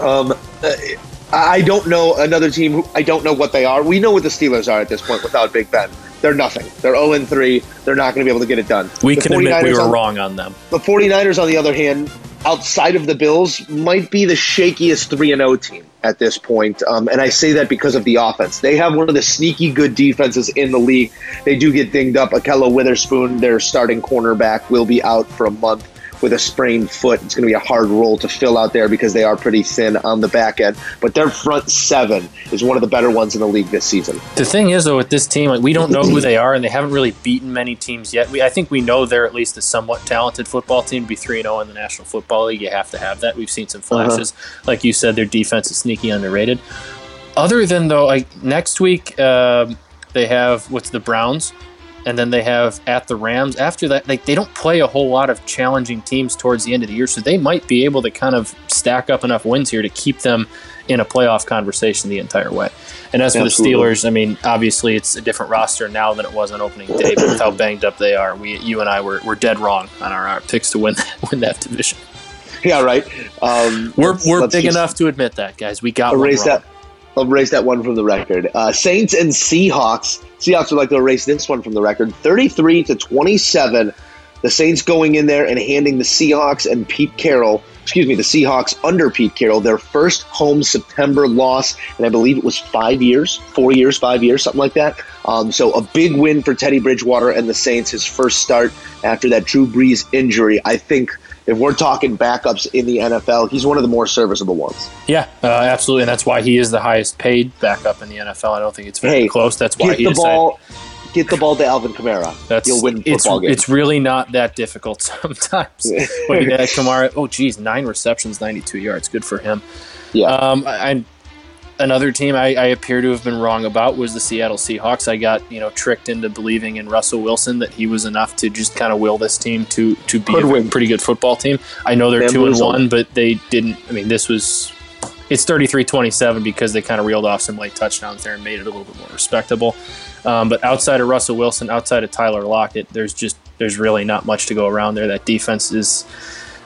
Um, uh, I don't know another team. Who, I don't know what they are. We know what the Steelers are at this point without Big Ben. They're nothing. They're 0 and 3. They're not going to be able to get it done. We The can admit we were on- wrong on them. the 49ers, on the other hand, outside of the Bills, might be the shakiest 3 0 team at this point. Um, and I say that because of the offense. They have one of the sneaky good defenses in the league. They do get dinged up. Ahkello Witherspoon, their starting cornerback, will be out for a month with a sprained foot. It's going to be a hard role to fill out there because they are pretty thin on the back end. But their front seven is one of the better ones in the league this season. The thing is, though, with this team, like we don't know who they are, and they haven't really beaten many teams yet. We, I think we know they're at least a somewhat talented football team. To be three zero in the National Football League, you have to have that. We've seen some flashes, like you said, their defense is sneaky underrated. Other than though, like next week, um, they have what's the Browns, and then they have at the Rams. After that, like they don't play a whole lot of challenging teams towards the end of the year, so they might be able to kind of stack up enough wins here to keep them in a playoff conversation the entire way. And as for the Steelers, I mean, obviously it's a different roster now than it was on opening day, but with how banged up they are, we, you and I were, were dead wrong on our, our picks to win win that division. Yeah, right. Um, We're, let's- we're let's big enough to admit that, guys. We got one Erase that. I'll erase that one from the record. Uh, Saints and Seahawks. Seahawks would like to erase this one from the record. Thirty-three to twenty-seven. The Saints going in there and handing the Seahawks and Pete Carroll, excuse me, the Seahawks under Pete Carroll, their first home September loss, and I believe it was five years, four years, five years, something like that. Um, so a big win for Teddy Bridgewater and the Saints, his first start after that Drew Brees injury. I think if we're talking backups in the NFL, he's one of the more serviceable ones. Yeah, uh, absolutely, and that's why he is the highest paid backup in the NFL. I don't think it's very Hey, close. That's why Get he the decided- ball, get the ball to Alvin Kamara. That's You'll win it's, football games. it's really not that difficult sometimes. you Kamara, oh geez, nine receptions, ninety-two yards, good for him. yeah, Um, I- another team I, I appear to have been wrong about was the Seattle Seahawks. I got you know tricked into believing in Russell Wilson that he was enough to just kind of will this team to to be a pretty good football team. I know they're two and one, but they didn't. I mean, this was it's 33-27 because they kind of reeled off some late touchdowns there and made it a little bit more respectable. Um, but outside of Russell Wilson, outside of Tyler Lockett, there's just there's really not much to go around there. That defense is.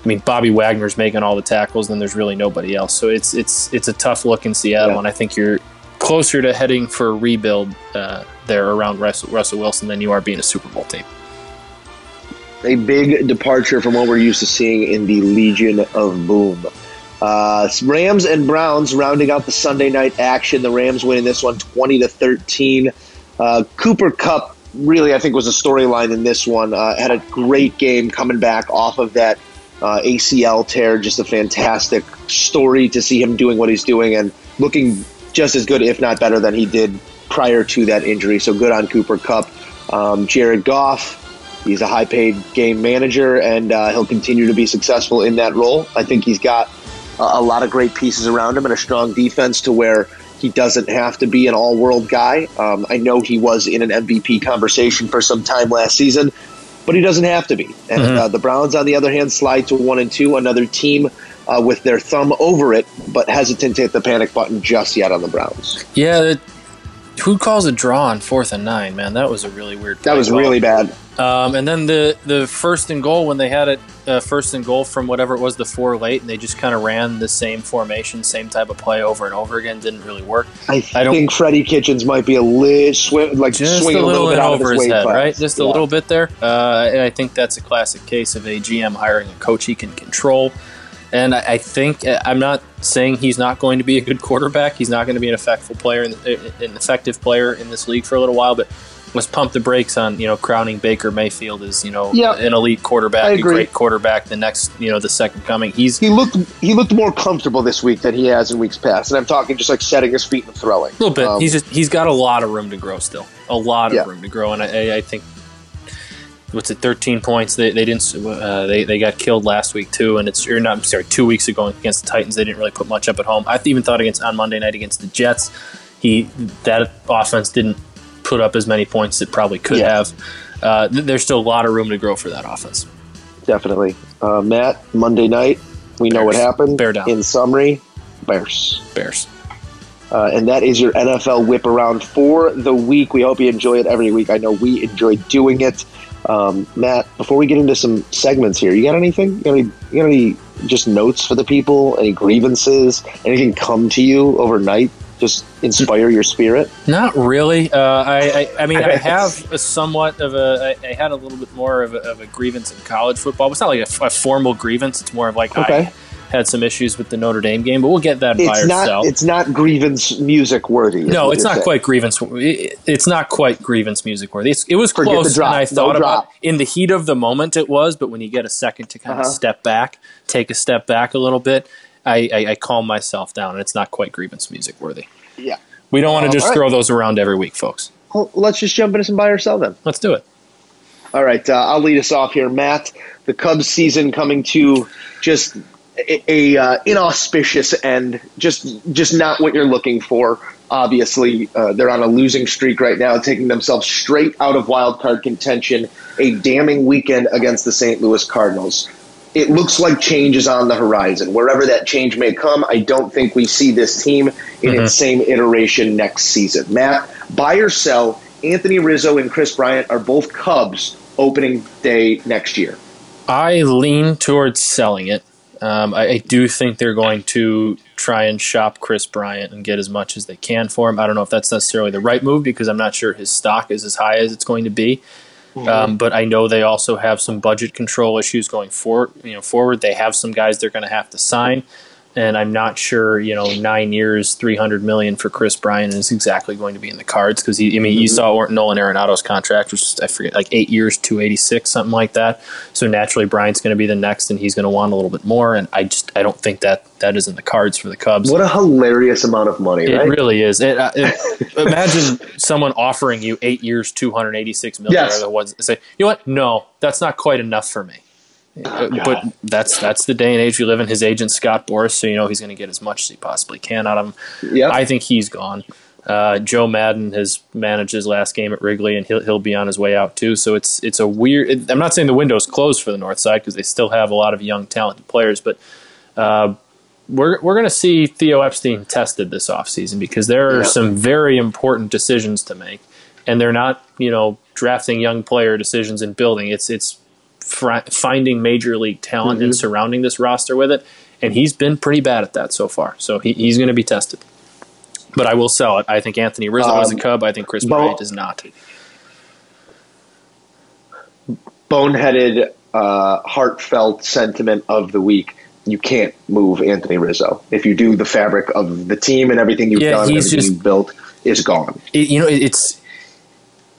I mean, Bobby Wagner's making all the tackles, and there's really nobody else. So it's it's it's a tough look in Seattle, Yeah. and I think you're closer to heading for a rebuild uh, there around Russell, Russell Wilson than you are being a Super Bowl team. a big departure from what we're used to seeing in the Legion of Boom. Uh, Rams and Browns rounding out the Sunday night action. The Rams winning this one 20 to 13. Uh, Cooper Kupp really, I think, was a storyline in this one. Uh, had a great game coming back off of that uh, ACL tear. Just a fantastic story to see him doing what he's doing and looking just as good, if not better, than he did prior to that injury. So good on Cooper Kupp. Um, Jared Goff, He's a high paid game manager, and uh, he'll continue to be successful in that role. I think he's got a, a lot of great pieces around him and a strong defense to where he doesn't have to be an all world guy. Um, I know he was in an MVP conversation for some time last season, but he doesn't have to be. And uh, the Browns, on the other hand, slide to one and two, another team. Uh, with their thumb over it, but hesitant to hit the panic button just yet on the Browns. Yeah, who calls a draw on fourth and nine? Man, that was a really weird. That was call. really bad. Um, and then the the first and goal when they had it uh, first and goal from whatever it was the four late, and they just kind of ran the same formation, same type of play over and over again. Didn't really work. I, I don't- think Freddie Kitchens might be a little swim, like Just swinging a little, bit in out over his, his head, class. right? Just a little bit there. Uh, and I think that's a classic case of a GM hiring a coach he can control. And I, I think I'm not saying he's not going to be a good quarterback. He's not going to be an effective player, in, an effective player in this league for a little while. But let's pump the brakes on you know crowning Baker Mayfield as you know Yeah. an elite quarterback, a great quarterback, the next you know the second coming. He's He looked he looked more comfortable this week than he has in weeks past, and I'm talking just like setting his feet and throwing. A little bit. Um, he's just he's got a lot of room to grow still. A lot of Yeah. room to grow, and I- I think what's it, thirteen points. They, they didn't. Uh, they they got killed last week too, and it's or not. I'm sorry, two weeks ago against the Titans. They didn't really put much up at home. I even thought against on Monday night against the Jets, he that offense didn't put up as many points it probably could Yeah. have. Uh, th- there's still a lot of room to grow for that offense. definitely. Uh, Matt, Monday night, we know what happened. Bear down. In summary, Bears. Bears. Uh, and that is your NFL whip around for the week. We hope you enjoy it every week. I know we enjoy doing it. Um, Matt, before we get into some segments here, you got anything? You got any, you got any just notes for the people? Any grievances? Anything come to you overnight? Just inspire your spirit? Not really. Uh, I, I, I mean, I have a somewhat of a. I, I had a little bit more of a, of a grievance in college football. It's not like a, a formal grievance. It's more of like Okay. I, had some issues with the Notre Dame game, but we'll get that by It's not. ourselves. It's not grievance music worthy. No, it's not saying. quite grievance. it- It's not quite grievance music worthy. It's, it was Forget close, and I No thought about in the heat of the moment it was. But when you get a second to kind Uh-huh. of step back, take a step back a little bit, I, I, I calm myself down, and it's not quite grievance music worthy. Yeah. We don't want to just right. throw those around every week, folks. Well, let's just jump into some buy or sell then. Let's do it. All right, uh, I'll lead us off here, Matt. The Cubs season coming to just a, a uh, inauspicious end, just just not what you're looking for. Obviously, uh, they're on a losing streak right now, taking themselves straight out of wild card contention. A damning weekend against the St. Louis Cardinals. It looks like change is on the horizon. Wherever that change may come, I don't think we see this team in its same iteration next season. Matt, buy or sell? Anthony Rizzo and Kris Bryant are both Cubs opening day next year. I lean towards selling it. Um, I, I do think they're going to try and shop Kris Bryant and get as much as they can for him. I don't know if that's necessarily the right move because I'm not sure his stock is as high as it's going to be. Um, but I know they also have some budget control issues going forward. You know, forward they have some guys they're going to have to sign, and I'm not sure. You know, nine years, three hundred million for Kris Bryant is exactly going to be in the cards because he. I mean, you saw Nolan Arenado's contract, which is, I forget, like eight years, two eighty six, something like that. So naturally, Bryant's going to be the next, and he's going to want a little bit more. And I just I don't think that that is in the cards for the Cubs. What a hilarious amount of money, It right? really is. It, uh, it, imagine someone offering you eight years, two hundred eighty-six million. Yes. Or the ones say, you know what? No, that's not quite enough for me. Uh, but that's that's the day and age we live in. His agent Scott Boras, so you know he's going to get as much as he possibly can out of him. Yep. I think he's gone. Uh, Joe Maddon has managed his last game at Wrigley, and he'll he'll be on his way out too. So it's it's a weird. It, I'm not saying the window's closed for the North Side because they still have a lot of young, talented players, but uh, we're we're going to see Theo Epstein tested this offseason because there are Yeah. some very important decisions to make, and they're not you know drafting young player decisions and building. It's it's fri- finding major league talent and surrounding this roster with it, and he's been pretty bad at that so far. So he, he's going to be tested. But I will sell it. I think Anthony Rizzo is a Um, Cub. I think Chris Bo- Bryant is not. Boneheaded, uh, heartfelt sentiment of the week. You can't move Anthony Rizzo. If you do, the fabric of the team and everything you've Yeah, done, everything just- you've built is gone. it, you know, it's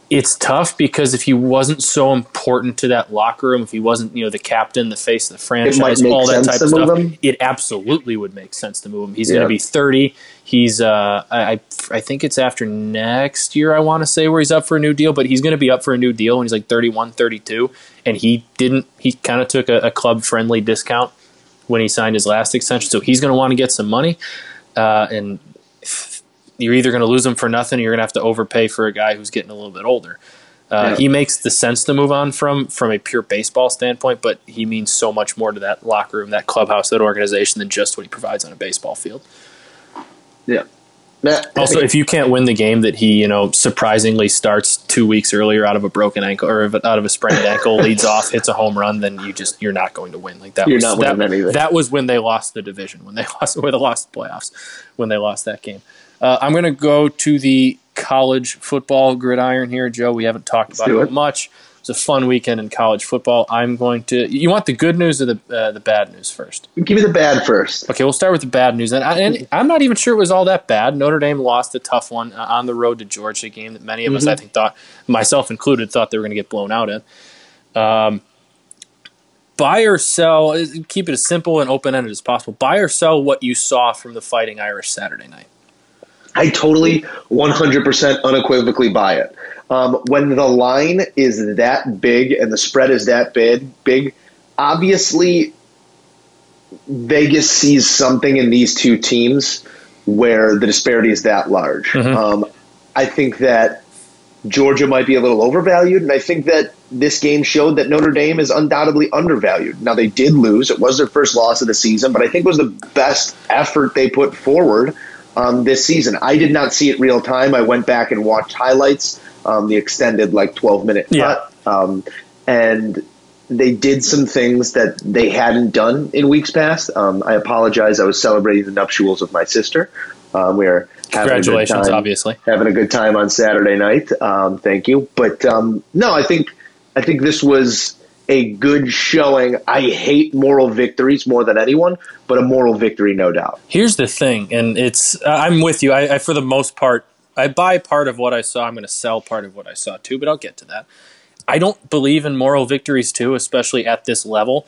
it's tough because if he wasn't so important to that locker room, if he wasn't, you know, the captain, the face of the franchise, all that type of stuff, him. it absolutely would make sense to move him. He's going to be 30. He's, uh, I, I I think it's after next year, I want to say, where he's up for a new deal, but he's going to be up for a new deal when he's like 31, 32. And he didn't, he kind of took a, a club friendly discount when he signed his last extension. So he's going to want to get some money. Uh, and you're either going to lose him for nothing or you're going to have to overpay for a guy who's getting a little bit older. Uh, Yeah. He makes the sense to move on from from a pure baseball standpoint, but he means so much more to that locker room, that clubhouse, that organization than just what he provides on a baseball field. Yeah. Also, if you can't win the game that he, you know, surprisingly starts two weeks earlier out of a broken ankle or out of a sprained ankle, leads off, hits a home run, then you just you're not going to win. Like that, You're was, not that, winning anything. that was when they lost the division, when they lost, when they lost the playoffs, when they lost that game. Uh, I'm going to go to the college football gridiron here, Joe. We haven't talked about it it. much. It's a fun weekend in college football. I'm going to. You want the good news or the uh, the bad news first? give me the bad first. Okay, we'll start with the bad news. And, I, and I'm not even sure it was all that bad. Notre Dame lost a tough one uh, on the road to Georgia, a game that many of us, I think, thought, myself included, thought they were going to get blown out in. Um, buy or sell, keep it as simple and open ended as possible. Buy or sell what you saw from the Fighting Irish Saturday night. I totally 100% unequivocally buy it. Um, when the line is that big and the spread is that big, big, obviously Vegas sees something in these two teams where the disparity is that large. Um, I think that Georgia might be a little overvalued, and I think that this game showed that Notre Dame is undoubtedly undervalued. Now they did lose; it was their first loss of the season, but I think it was the best effort they put forward um, this season. I did not see it real time. I went back and watched highlights, um, the extended like twelve minute Yeah. cut, um, and they did some things that they hadn't done in weeks past. Um, I apologize. I was celebrating the nuptials of my sister. Um, we are Congratulations, time obviously. having a good time on Saturday night. Um, thank you. But um, no, I think I think this was a good showing. I hate moral victories more than anyone, but a moral victory, no doubt. Here's the thing, and it's I'm with you. I, I for the most part, I buy part of what I saw. I'm going to sell part of what I saw too, but I'll get to that. I don't believe in moral victories too, especially at this level.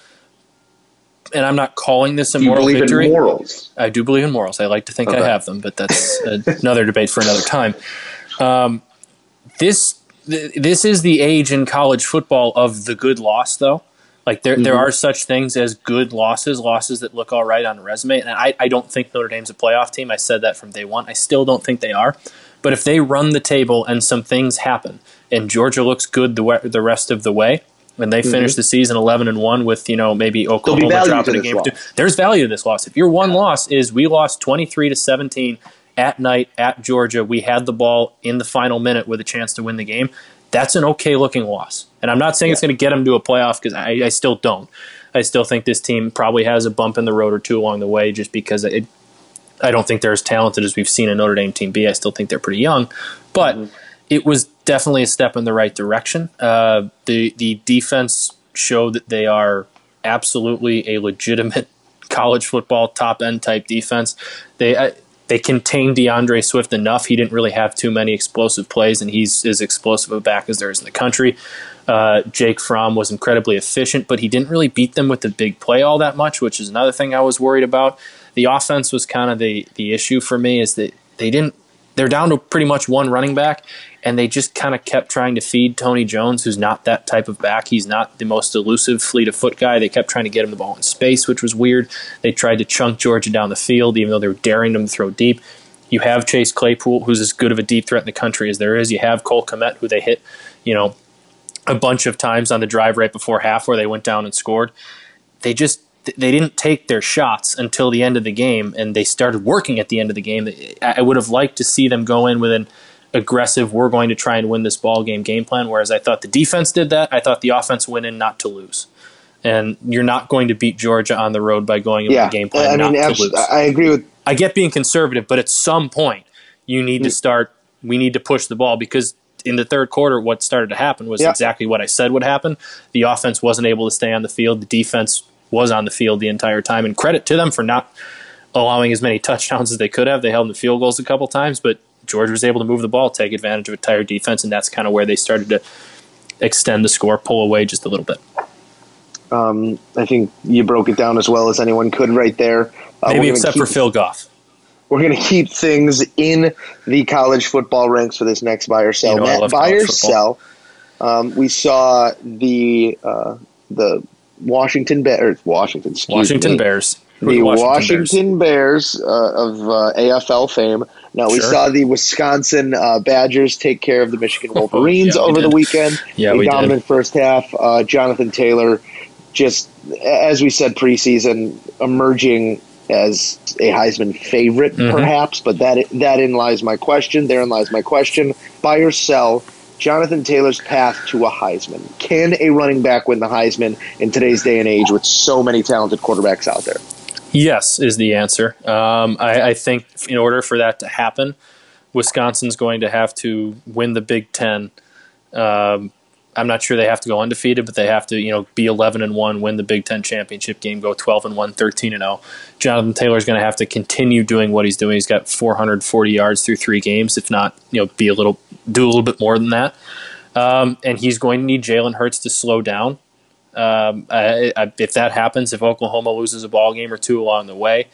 And I'm not calling this a Do you moral believe victory. in morals? I do believe in morals. I like to think I have them, but that's another debate for another time. Um, this th- this is the age in college football of the good loss, though. Like there, there are such things as good losses, losses that look all right on a resume. And I, I don't think Notre Dame's a playoff team. I said that from day one. I still don't think they are. But if they run the table and some things happen, and Georgia looks good the, we- the rest of the way, and they finish the season eleven and one with you know maybe Oklahoma dropping a game, two, there's value to this loss. If your one loss is we lost twenty three to seventeen at night at Georgia, we had the ball in the final minute with a chance to win the game. That's an okay looking loss, and I'm not saying it's going to get them to a playoff because I, I still don't. I still think this team probably has a bump in the road or two along the way, just because it, I don't think they're as talented as we've seen a Notre Dame team be. I still think they're pretty young, but it was definitely a step in the right direction. Uh, the the defense showed that they are absolutely a legitimate college football top end type defense. They uh, they contained D'Andre Swift enough. He didn't really have too many explosive plays, and he's as explosive a back as there is in the country. Uh, Jake Fromm was incredibly efficient, but he didn't really beat them with the big play all that much, which is another thing I was worried about. The offense was kind of the the issue for me is that they didn't. They're down to pretty much one running back, and they just kind of kept trying to feed Tony Jones, who's not that type of back. He's not the most elusive fleet of foot guy. They kept trying to get him the ball in space, which was weird. They tried to chunk Georgia down the field, even though they were daring them to throw deep. You have Chase Claypool, who's as good of a deep threat in the country as there is. You have Cole Kmet, who they hit, you know, a bunch of times on the drive right before half where they went down and scored. They just they didn't take their shots until the end of the game, and they started working at the end of the game. I I would have liked to see them go in with an aggressive, we're going to try and win this ball game game plan. Whereas I thought the defense did that. I thought the offense went in not to lose. And you're not going to beat Georgia on the road by going in Yeah, with a game plan I not mean, to lose. I agree with I get being conservative, but at some point you need to Mm. start. We need to push the ball because in the third quarter, what started to happen was Yeah. exactly what I said would happen. The offense wasn't able to stay on the field. The defense was on the field the entire time, and credit to them for not allowing as many touchdowns as they could have. They held them to field goals a couple times, but Georgia was able to move the ball, take advantage of a tired defense, and that's kind of where they started to extend the score, pull away just a little bit. Um, I think you broke it down as well as anyone could right there. Uh, Maybe except keep- for Phil Goff. We're going to keep things in the college football ranks for this next buy or sell. You know Matt, buy or sell. Um, we saw the uh, the Washington Bears. Washington. Washington me. Bears. The Bears? Washington Bears, uh, of uh, AFL fame. Now we Sure. saw the Wisconsin uh, Badgers take care of the Michigan Wolverines Yeah, over the weekend. Yeah, we did. dominant first half. Uh, Jonathan Taylor, just as we said preseason, emerging as a Heisman favorite, Mhm. perhaps. But that that in lies my question. Therein lies my question: Buy or sell? Jonathan Taylor's path to a Heisman. Can a running back win the Heisman in today's day and age with so many talented quarterbacks out there? Yes, is the answer. Um, I, I think in order for that to happen, Wisconsin's going to have to win the Big Ten. Um, I'm not sure they have to go undefeated, but they have to, you know, be 11 and one, win the Big Ten championship game, go 12 and one, 13 and 0. Jonathan Taylor's going to have to continue doing what he's doing. He's got 440 yards through three games, if not, you know, be a little, do a little bit more than that. Um, and he's going to need Jalen Hurts to slow down. Um, I, I, if that happens, if Oklahoma loses a ball game or two along the way,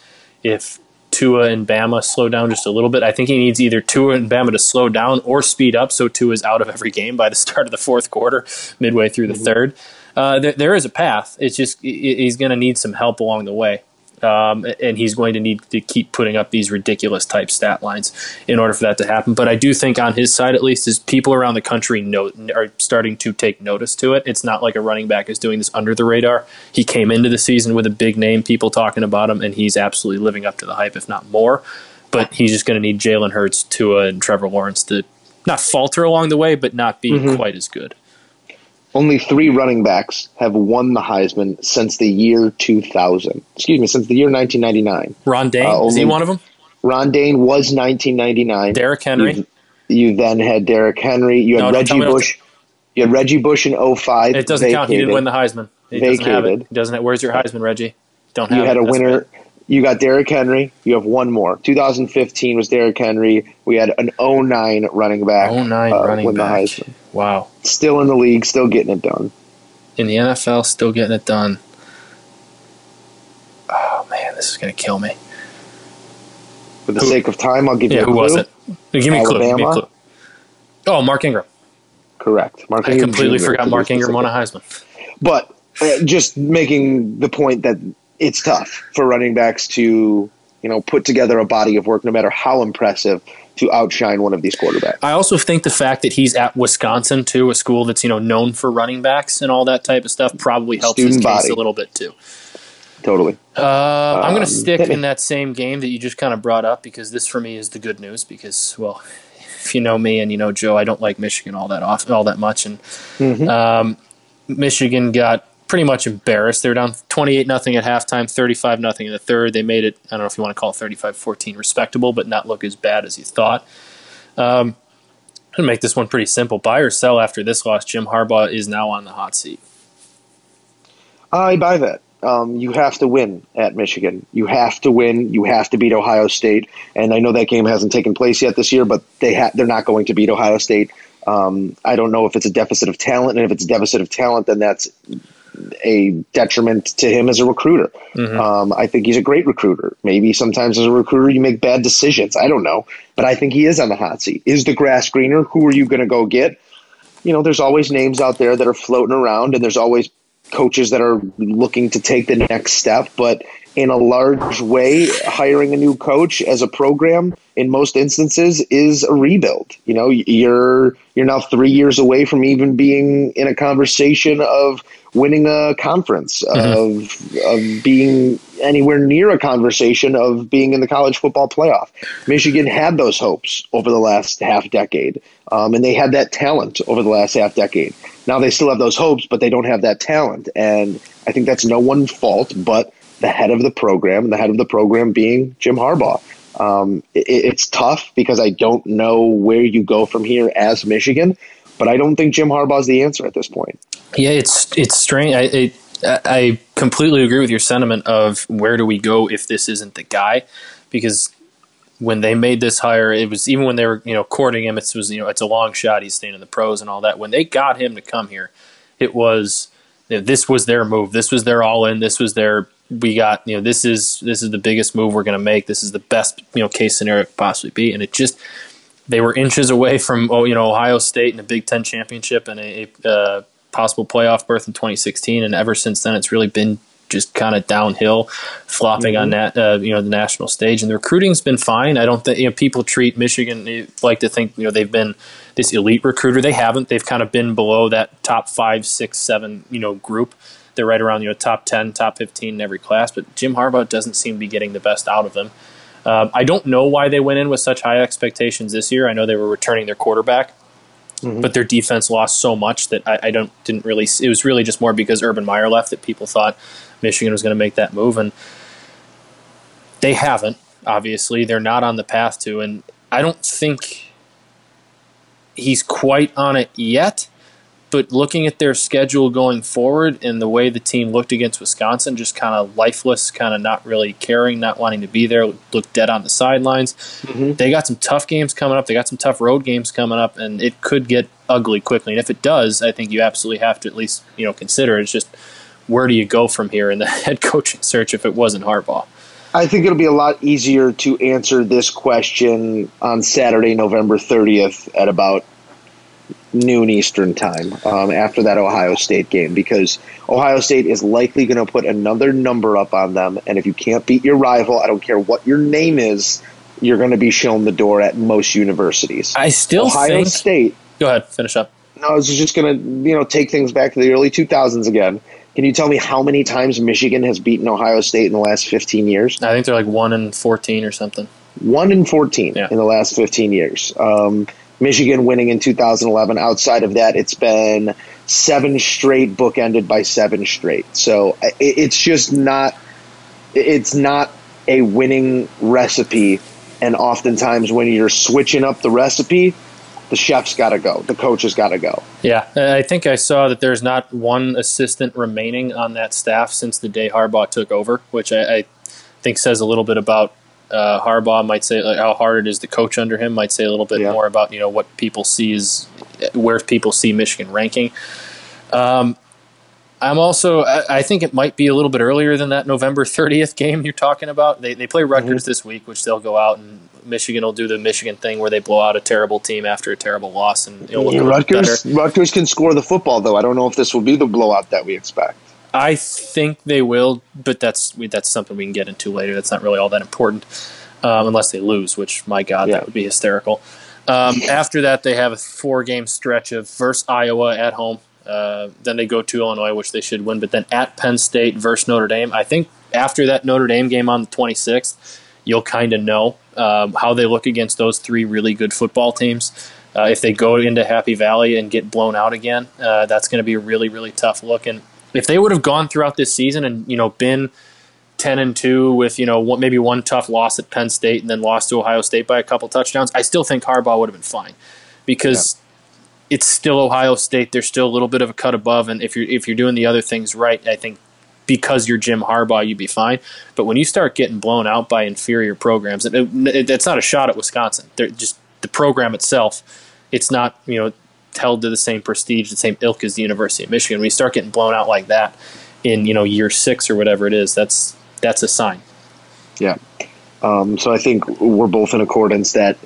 if Tua and Bama slow down just a little bit, I think he needs either Tua and Bama to slow down or speed up so Tua is out of every game by the start of the fourth quarter, midway through the third. Uh, there, there is a path. It's just he's going to need some help along the way. Um, and he's going to need to keep putting up these ridiculous type stat lines in order for that to happen. But I do think on his side, at least, is people around the country know, are starting to take notice to it. It's not like a running back is doing this under the radar. He came into the season with a big name, people talking about him, and he's absolutely living up to the hype, if not more. But he's just going to need Jalen Hurts, Tua, and Trevor Lawrence to not falter along the way, but not be quite as good. Only three running backs have won the Heisman since the year 2000. Excuse me, since the year 1999. Ron Dayne, Uh, is he one of them? Ron Dayne was 1999. Derrick Henry. You, you then had Derrick Henry. You had No, Reggie Bush. You had Reggie Bush in 05. It doesn't count. He didn't win the Heisman. He doesn't have it. Vacated. He doesn't. Have, where's your Heisman, Reggie? Don't have You it. had a That's winner. You got Derrick Henry. You have one more. 2015 was Derrick Henry. We had an 09 running back. 09 uh, running back. Heisman. Wow. Still in the league, still getting it done. In the NFL, still getting it done. Oh man, this is gonna kill me. For the Who- sake of time, I'll give you a who clue. was it? Give me clue. Give me a clue. Oh, Mark Ingram. Correct. Mark I Ingram completely Jr. forgot Mark Ingram won a. Heisman. But uh, just making the point that it's tough for running backs to, you know, put together a body of work, no matter how impressive, to outshine one of these quarterbacks. I also think the fact that he's at Wisconsin too, a school that's you know known for running backs and all that type of stuff, probably helps his Student case a little bit too. Totally. Uh, I'm going Um, to stick in that same game that you just kind of brought up because this for me is the good news. Because well, if you know me and you know Joe, I don't like Michigan all that off all that much, and Mm-hmm. um, Michigan got pretty much embarrassed. They were down 28 nothing at halftime, 35 nothing in the third. They made it. I don't know if you want to call it 35-14 respectable, but not look as bad as you thought. Um, gonna make this one pretty simple. Buy or sell after this loss. Jim Harbaugh is now on the hot seat. I buy that. Um, you have to win at Michigan. You have to win. You have to beat Ohio State. And I know that game hasn't taken place yet this year, but they ha- they're not going to beat Ohio State. Um, I don't know if it's a deficit of talent, and if it's a deficit of talent, then that's a detriment to him as a recruiter. Um, I think he's a great recruiter. Maybe sometimes as a recruiter you make bad decisions. I don't know, but I think he is on the hot seat. Is the grass greener? Who are you going to go get? You know, there's always names out there that are floating around, and there's always coaches that are looking to take the next step. But in a large way, hiring a new coach as a program in most instances is a rebuild. You know, you're you're now three years away from even being in a conversation of winning a conference, of of being anywhere near a conversation of being in the college football playoff. Michigan had those hopes over the last half decade, um, and they had that talent over the last half decade. Now they still have those hopes, but they don't have that talent, and I think that's no one's fault but the head of the program, the head of the program being Jim Harbaugh. Um, it, it's tough because I don't know where you go from here as Michigan, but I don't think Jim Harbaugh is the answer at this point. Yeah, it's it's strange. I it, I completely agree with your sentiment of where do we go if this isn't the guy, because when they made this hire, it was even when they were you know courting him. It was you know it's a long shot. He's staying in the pros and all that. When they got him to come here, it was you know, this was their move. This was their all in. This was their we got you know this is this is the biggest move we're going to make. This is the best you know case scenario it could possibly be, and it just they were inches away from oh you know Ohio State and a Big Ten championship and a, a uh, possible playoff berth in 2016, and ever since then it's really been just kind of downhill, flopping on that uh, you know the national stage. And the recruiting's been fine. I don't think you know people treat Michigan like to think you know they've been this elite recruiter. They haven't. They've kind of been below that top five, six, seven you know group. They're right around you know top ten, top fifteen in every class. But Jim Harbaugh doesn't seem to be getting the best out of them. Um, I don't know why they went in with such high expectations this year. I know they were returning their quarterback, but their defense lost so much that I, I don't didn't really. It was really just more because Urban Meyer left that people thought Michigan was going to make that move, and they haven't. Obviously, they're not on the path to, and I don't think he's quite on it yet. But looking at their schedule going forward and the way the team looked against Wisconsin, just kind of lifeless, kind of not really caring, not wanting to be there, looked dead on the sidelines. Mm-hmm. They got some tough games coming up. They got some tough road games coming up, and it could get ugly quickly. And if it does, I think you absolutely have to at least you know consider. it. It's just where do you go from here in the head coaching search if it wasn't Harbaugh? I think it'll be a lot easier to answer this question on Saturday, November 30th at about noon Eastern time um, after that Ohio State game because Ohio State is likely going to put another number up on them. And if you can't beat your rival, I don't care what your name is, you're going to be shown the door at most universities. I still Ohio think. State Go ahead, finish up. no, I was just going to, you know, take things back to the early 2000s again. Can you tell me how many times Michigan has beaten Ohio State in the last 15 years? I think they're like one in fourteen or something. One in 14 Yeah. in the last 15 years. Um, Michigan winning in 2011. Outside of that, it's been seven straight, bookended by seven straight. So it's just not. It's not a winning recipe, and oftentimes when you're switching up the recipe, the chef's got to go, the coach has got to go. Yeah, I think I saw that there's not one assistant remaining on that staff since the day Harbaugh took over, which I, I think says a little bit about uh, Harbaugh. Might say like, how hard it is to coach under him. Might say a little bit Yeah. more about you know what people see is where people see Michigan ranking. Um, I'm also. I I think it might be a little bit earlier than that November 30th game you're talking about. They they play Rutgers this week, which they'll go out and Michigan will do the Michigan thing where they blow out a terrible team after a terrible loss, and it'll look a Rutgers, better. Rutgers can score the football, though. I don't know if this will be the blowout that we expect. I think they will, but that's that's something we can get into later. That's not really all that important, um, unless they lose, which my God, Yeah. that would be hysterical. Um, after that, they have a four-game stretch of versus Iowa at home. Uh, then they go to Illinois, which they should win, but then at Penn State versus Notre Dame. I think after that Notre Dame game on the 26th, you'll kind of know um, how they look against those three really good football teams. Uh, if they go into Happy Valley and get blown out again, uh, that's going to be a really, really tough look. And if they would have gone throughout this season and you know been ten and two with you know maybe one tough loss at Penn State and then lost to Ohio State by a couple touchdowns, I still think Harbaugh would have been fine because it's still Ohio State. They're still a little bit of a cut above, and if you're if you're doing the other things right, I think because you're Jim Harbaugh, you'd be fine. But when you start getting blown out by inferior programs, it, it, it's not a shot at Wisconsin. They're just the program itself. It's not you know held to the same prestige, the same ilk as the University of Michigan. When you start getting blown out like that in you know year six or whatever it is, that's that's a sign. Yeah. Um, so I think we're both in accordance that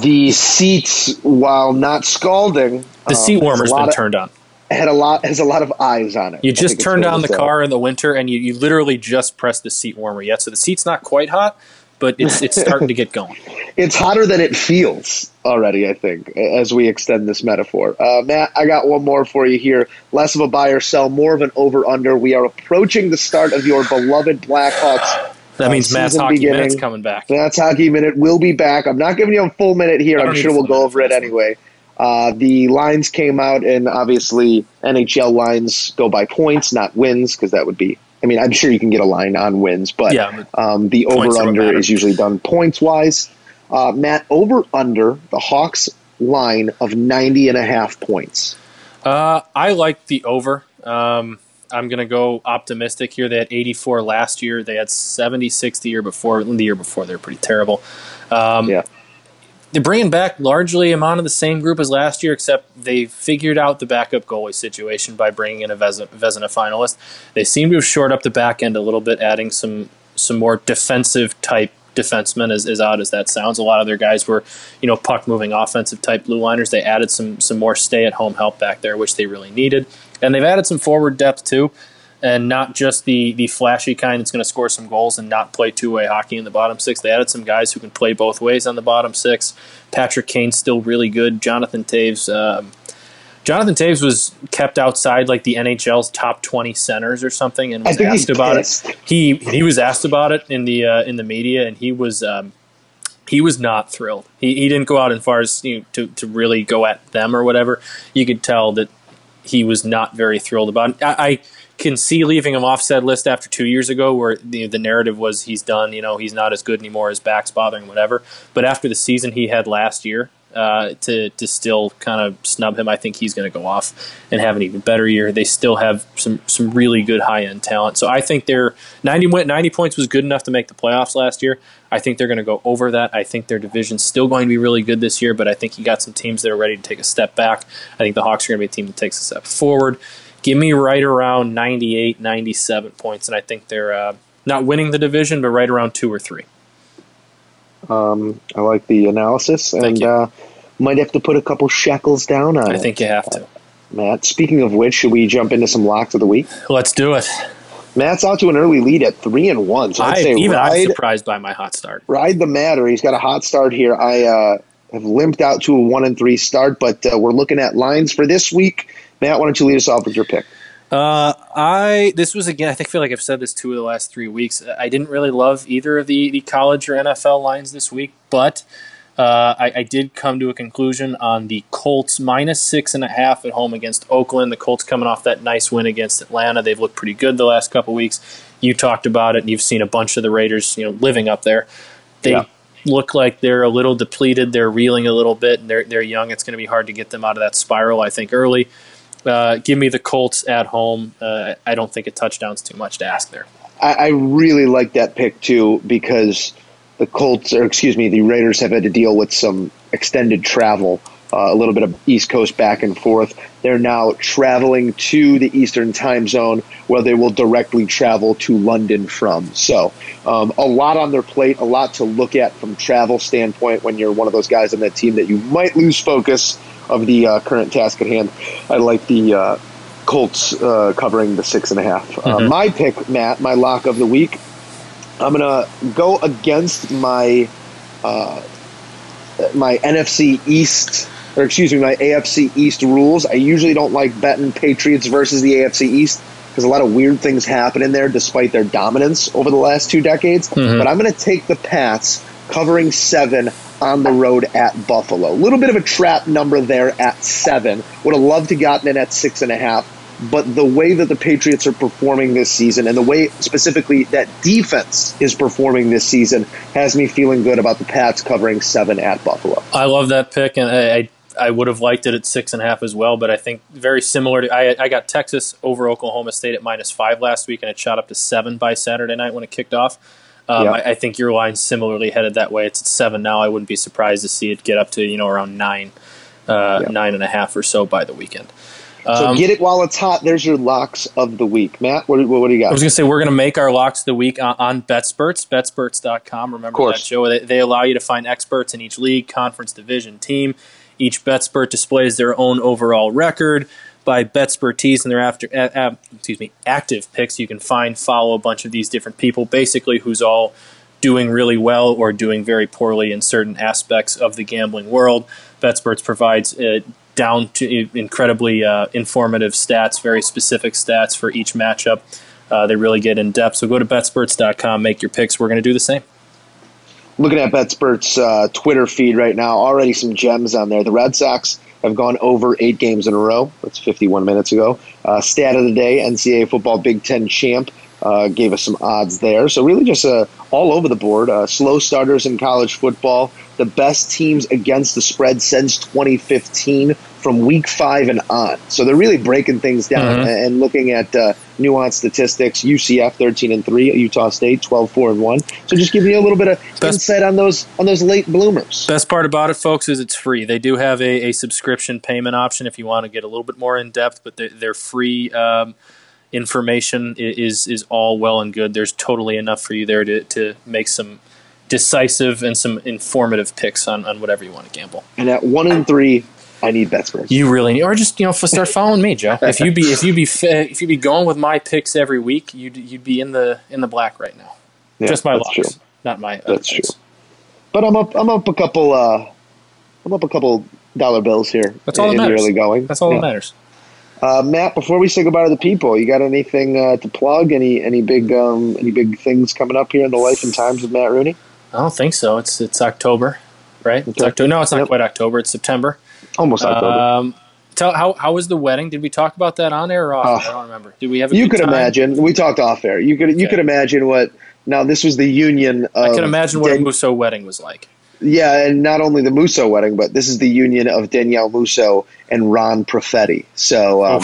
the seats, while not scalding, The um, seat a warmer's been of- turned on. had a lot has a lot of eyes on it. You just think it's turn fair the car in the winter, and you, you literally just press the seat warmer yet. So the seat's not quite hot, but it's it's starting to get going. It's hotter than it feels already. I think as we extend this metaphor. Uh, Matt, I got one more for you here. Less of a buy or sell, more of an over under. We are approaching the start of your beloved Blackhawks. That uh, means Matt's hockey beginning. minutes coming back. That's Hockey Minute will be back. I'm not giving you a full minute here. I'm sure we'll go over it anyway. Uh, the lines came out, and obviously NHL lines go by points, not wins, because that would be. I mean, I'm sure you can get a line on wins, but Yeah, but um, the over under is usually done points wise. Uh, Matt, over under the Hawks line of 90 and a half points. Uh, I like the over. Um, I'm going to go optimistic here. They had 84 last year. They had 76 the year before. The year before, they were pretty terrible. Um, Yeah. They're bringing back largely amount of the same group as last year, except they figured out the backup goalie situation by bringing in a Vezina, Vezina finalist. They seem to have shored up the back end a little bit, adding some some more defensive type defensemen. As, as odd as that sounds, a lot of their guys were, you know, puck moving offensive type blue liners. They added some some more stay at home help back there, which they really needed, and they've added some forward depth too and not just the the flashy kind that's going to score some goals and not play two way hockey in the bottom six. They added some guys who can play both ways on the bottom six. Patrick Kane's still really good. Jonathan Toews. Um, Jonathan Toews was kept outside like the NHL's top twenty centers or something, and I was asked about pissed. it. He he was asked about it in the uh, in the media, and he was um, he was not thrilled. He, he didn't go out as far as you know, to to really go at them or whatever. You could tell that he was not very thrilled about. I, I can see leaving him off said list after two years ago, where the, the narrative was he's done. You know, he's not as good anymore. His back's bothering, whatever. But after the season he had last year, uh, to to still kind of snub him, I think he's going to go off and have an even better year. They still have some some really good high end talent. So I think they're 90, win- 90 points was good enough to make the playoffs last year. I think they're going to go over that. I think their division's still going to be really good this year, but I think you got some teams that are ready to take a step back. I think the Hawks are going to be a team that takes a step forward. Give me right around 98, 97 points, and I think they're uh, not winning the division, but right around two or three. Um, I like the analysis, and you. uh, might have to put a couple shekels down on I it. think you have to. Matt, speaking of which, should we jump into some locks of the week? Let's do it. Matt's out to an early lead at three and one. So I'd I, say even I'm surprised by my hot start. ride the matter. He's got a hot start here. I uh, have limped out to a one and three start, but uh, we're looking at lines for this week. Matt, why don't you lead us off with your pick? Uh, I this was again. I think feel like I've said this two of the last three weeks. I didn't really love either of the the college or NFL lines this week, but uh, I, I did come to a conclusion on the Colts minus six and a half at home against Oakland. The Colts coming off that nice win against Atlanta. They've looked pretty good the last couple weeks. You talked about it, and you've seen a bunch of the Raiders, you know, living up there. They Yeah. look like they're a little depleted. They're reeling a little bit, and they're they're young. It's going to be hard to get them out of that spiral. I think early. Uh, give me the Colts at home. Uh, I don't think a touchdown's too much to ask there. I, I really like that pick too because the Colts, or excuse me, the Raiders have had to deal with some extended travel, uh, a little bit of East Coast back and forth. They're now traveling to the Eastern time zone where they will directly travel to London from. So, um, a lot on their plate, a lot to look at from travel standpoint when you're one of those guys on that team that you might lose focus of the uh, current task at hand. I like the uh, Colts uh, covering the six and a half. Uh, Mhm. my pick, Matt, my lock of the week. I'm gonna go against my uh, my NFC East, or excuse me, my AFC East rules. I usually don't like betting Patriots versus the AFC East because a lot of weird things happen in there, despite their dominance over the last two decades. Mhm. But I'm going to take the Pats covering seven on the road at Buffalo. A little bit of a trap number there at seven. Would have loved to gotten in at six and a half. But the way that the Patriots are performing this season, and the way specifically that defense is performing this season, has me feeling good about the Pats covering seven at Buffalo. I love that pick, and I, I I would have liked it at six and a half as well. But I think very similar to I, I got Texas over Oklahoma State at minus five last week, and it shot up to seven by Saturday night when it kicked off. Um, Yeah. I, I think your line's similarly headed that way. It's at seven now. I wouldn't be surprised to see it get up to you know around nine, uh, Yeah. nine and a half or so by the weekend. So Um, get it while it's hot. There's your locks of the week. Matt, what, what, what do you got? I was going to say we're going to make our locks of the week on, on BetSperts, BetSperts.com. Remember that show? They, they allow you to find experts in each league, conference, division, team. Each BetSpert displays their own overall record by BetSpertise and their after, excuse me, active picks. You can find, follow a bunch of these different people, basically who's all doing really well or doing very poorly in certain aspects of the gambling world. BetSperts provides uh, down to incredibly uh, informative stats, very specific stats for each matchup. Uh, they really get in depth. So go to betsperts.com, make your picks. We're going to do the same. Looking at BetSpert's uh, Twitter feed right now, already some gems on there. The Red Sox have gone over eight games in a row. That's 51 minutes ago. Uh, stat of the day: NCAA football Big Ten champ uh, gave us some odds there. So really, just uh, all over the board. Uh, slow starters in college football. The best teams against the spread since 2015 from week five and on. So they're really breaking things down Mhm. and looking at uh, nuanced statistics. UCF 13 and three, Utah State 12 4 and one. So just give you a little bit of Best- insight on those on those late bloomers. Best part about it, folks, is it's free. They do have a, a subscription payment option if you want to get a little bit more in depth, but their, their free um, information is is all well and good. There's totally enough for you there to, to make some decisive and some informative picks on, on whatever you want to gamble. And at one and three, I need BetSperts. You really need, or just you know, start following me, Joe. If you be if you be if you be going with my picks every week, you'd you'd be in the in the black right now. Yeah, just my locks, true. not my. That's picks. true. But I'm up. I'm up a couple. Uh, I'm up a couple dollar bills here. That's all that in the matters. early going. That's all Yeah. that matters. Uh, Matt, before we say goodbye to the people, you got anything uh, to plug? Any any big um, any big things coming up here in the life and times of Matt Rooney? I don't think so. It's it's October, right? It's October. No, it's not Yep. quite October. It's September. Almost October. Um, tell how how was the wedding? Did we talk about that on air or off? Oh. I don't remember. Did we have? A you could time? imagine. We talked off air. You could you could imagine what. Now this was the union. Of I can imagine what a Dan- Musso wedding was like. Yeah, and not only the Musso wedding, but this is the union of Danielle Musso and Ron Profetti. So um,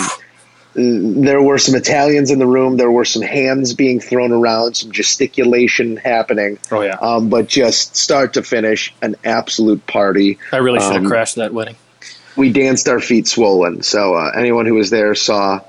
there were some Italians in the room. There were some hands being thrown around, some gesticulation happening. Oh yeah, Um, but just start to finish, an absolute party. I really should have um, crashed that wedding. We danced our feet swollen. So uh, anyone who was there saw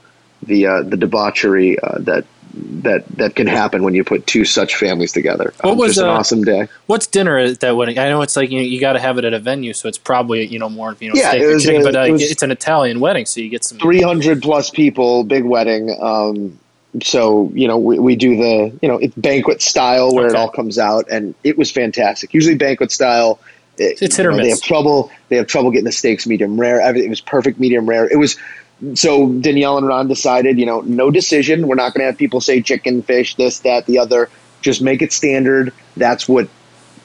the uh, the debauchery uh, that that that can happen when you put two such families together. What Um, was, an uh, awesome day? What's dinner at that wedding? I know it's like you you got to have it at a venue, so it's probably you know more of you know Yeah, steak or chicken, a- but uh, it was- it's an Italian wedding, so you get some. 300 plus people, big wedding. Um, so, you know, we, we do the, you know, it's banquet style where it all comes out, and it was fantastic. Usually, banquet style, it- It's hit or know, They have trouble. They have trouble getting the steaks medium rare. Everything was perfect medium rare. It was. So Danielle and Ron decided, you know, no decision. We're not going to have people say chicken, fish, this, that, the other. Just make it standard. That's what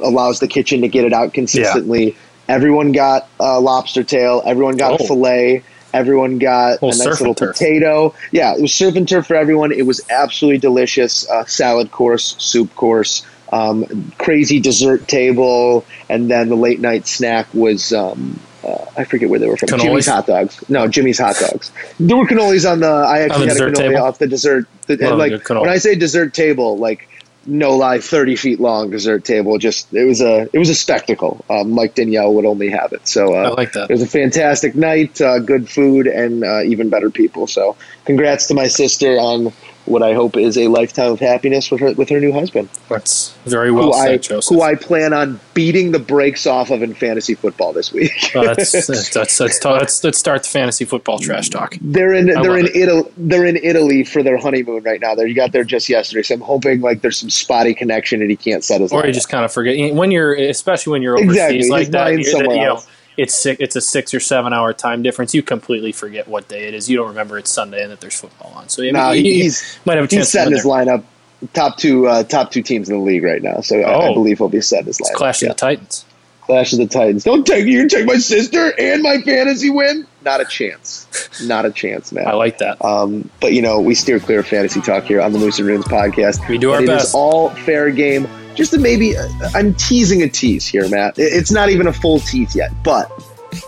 allows the kitchen to get it out consistently. Everyone got a lobster tail. Everyone got Oh. a fillet. Everyone got Little a nice little turf. potato. Yeah, it was surf and turf for everyone. It was absolutely delicious. Uh, salad course, soup course. Um, crazy dessert table, and then the late night snack was. Um, uh, I forget where they were from. Cannolis? Jimmy's hot dogs. No, Jimmy's hot dogs. There were cannolis on the. I actually had a cannoli table? off the dessert. The, Love a like when I say dessert table, like no lie, thirty feet long dessert table. Just it was a it was a spectacle. Um, Mike Danielle would only have it. So uh, I like that. It was a fantastic night, uh, good food, and uh, even better people. So congrats to my sister on what I hope is a lifetime of happiness with her with her new husband, That's very well who I said, Joseph. who I plan on beating the brakes off of in fantasy football this week. Oh, that's, that's, that's, that's, let's, let's start the fantasy football trash talk. They're in I they're in it. Italy. They're in Italy for their honeymoon right now. They got there just yesterday, so I'm hoping like there's some spotty connection and he can't set us. Or you just kind of forget when you're, especially when you're overseas Exactly, like his that. You're, somewhere you know, else. It's six, it's a six or seven hour time difference. You completely forget what day it is. You don't remember it's Sunday and that there's football on. So I mean, No, you, you he's might have a chance he's setting his lineup. Top two uh, top two teams in the league right now, so I, I Oh. believe he'll be setting his lineup. Clash Yeah. of the Titans. Clash of the Titans. Don't take you can take my sister and my fantasy win. Not a chance. Not a chance, man. I like that. Um, but you know, we steer clear of fantasy talk here on the Moose and Runes podcast. We do our And It best. is all fair game. Just to maybe, uh, I'm teasing a tease here, Matt. It's not even a full tease yet, but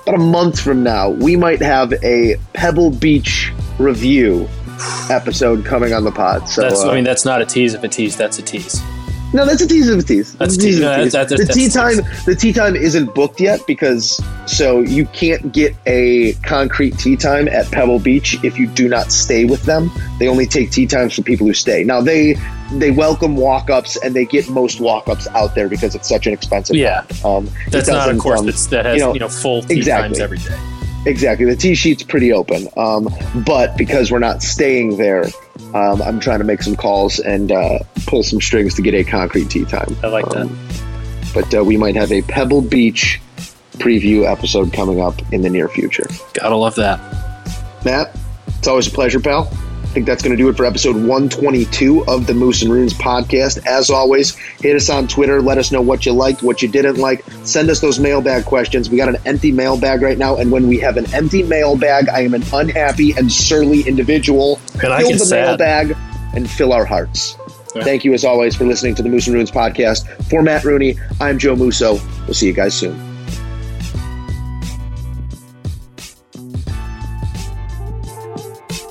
about a month from now, we might have a Pebble Beach review episode coming on the pod. So That's, uh, I mean, that's not a tease. If a tease, that's a tease. no, that's a tease of a tease. That's a tease no, tease. that's- that's- the tee time. The tee time isn't booked yet because so you can't get a concrete tee time at Pebble Beach if you do not stay with them. They only take tee times for people who stay. Now they they welcome walk ups and they get most walk ups out there because it's such an expensive. Yeah. um, That's not a course um, that's, that has you you know, know, full tee exactly. times every day. Exactly. The tee sheet's pretty open. Um, but because we're not staying there, um, I'm trying to make some calls and uh, pull some strings to get a concrete tee time. I like that. Um, But uh, we might have a Pebble Beach preview episode coming up in the near future. Gotta love that. Matt, it's always a pleasure, pal. I think that's going to do it for episode 122 of the Moose and Runes podcast. As always, hit us on Twitter. Let us know what you liked, what you didn't like. Send us those mailbag questions. We got an empty mailbag right now, and when we have an empty mailbag, I am an unhappy and surly individual. And I fill get the sad. mailbag and fill our hearts. Yeah. Thank you, as always, for listening to the Moose and Runes podcast. For Matt Rooney, I'm Joe Musso. We'll see you guys soon.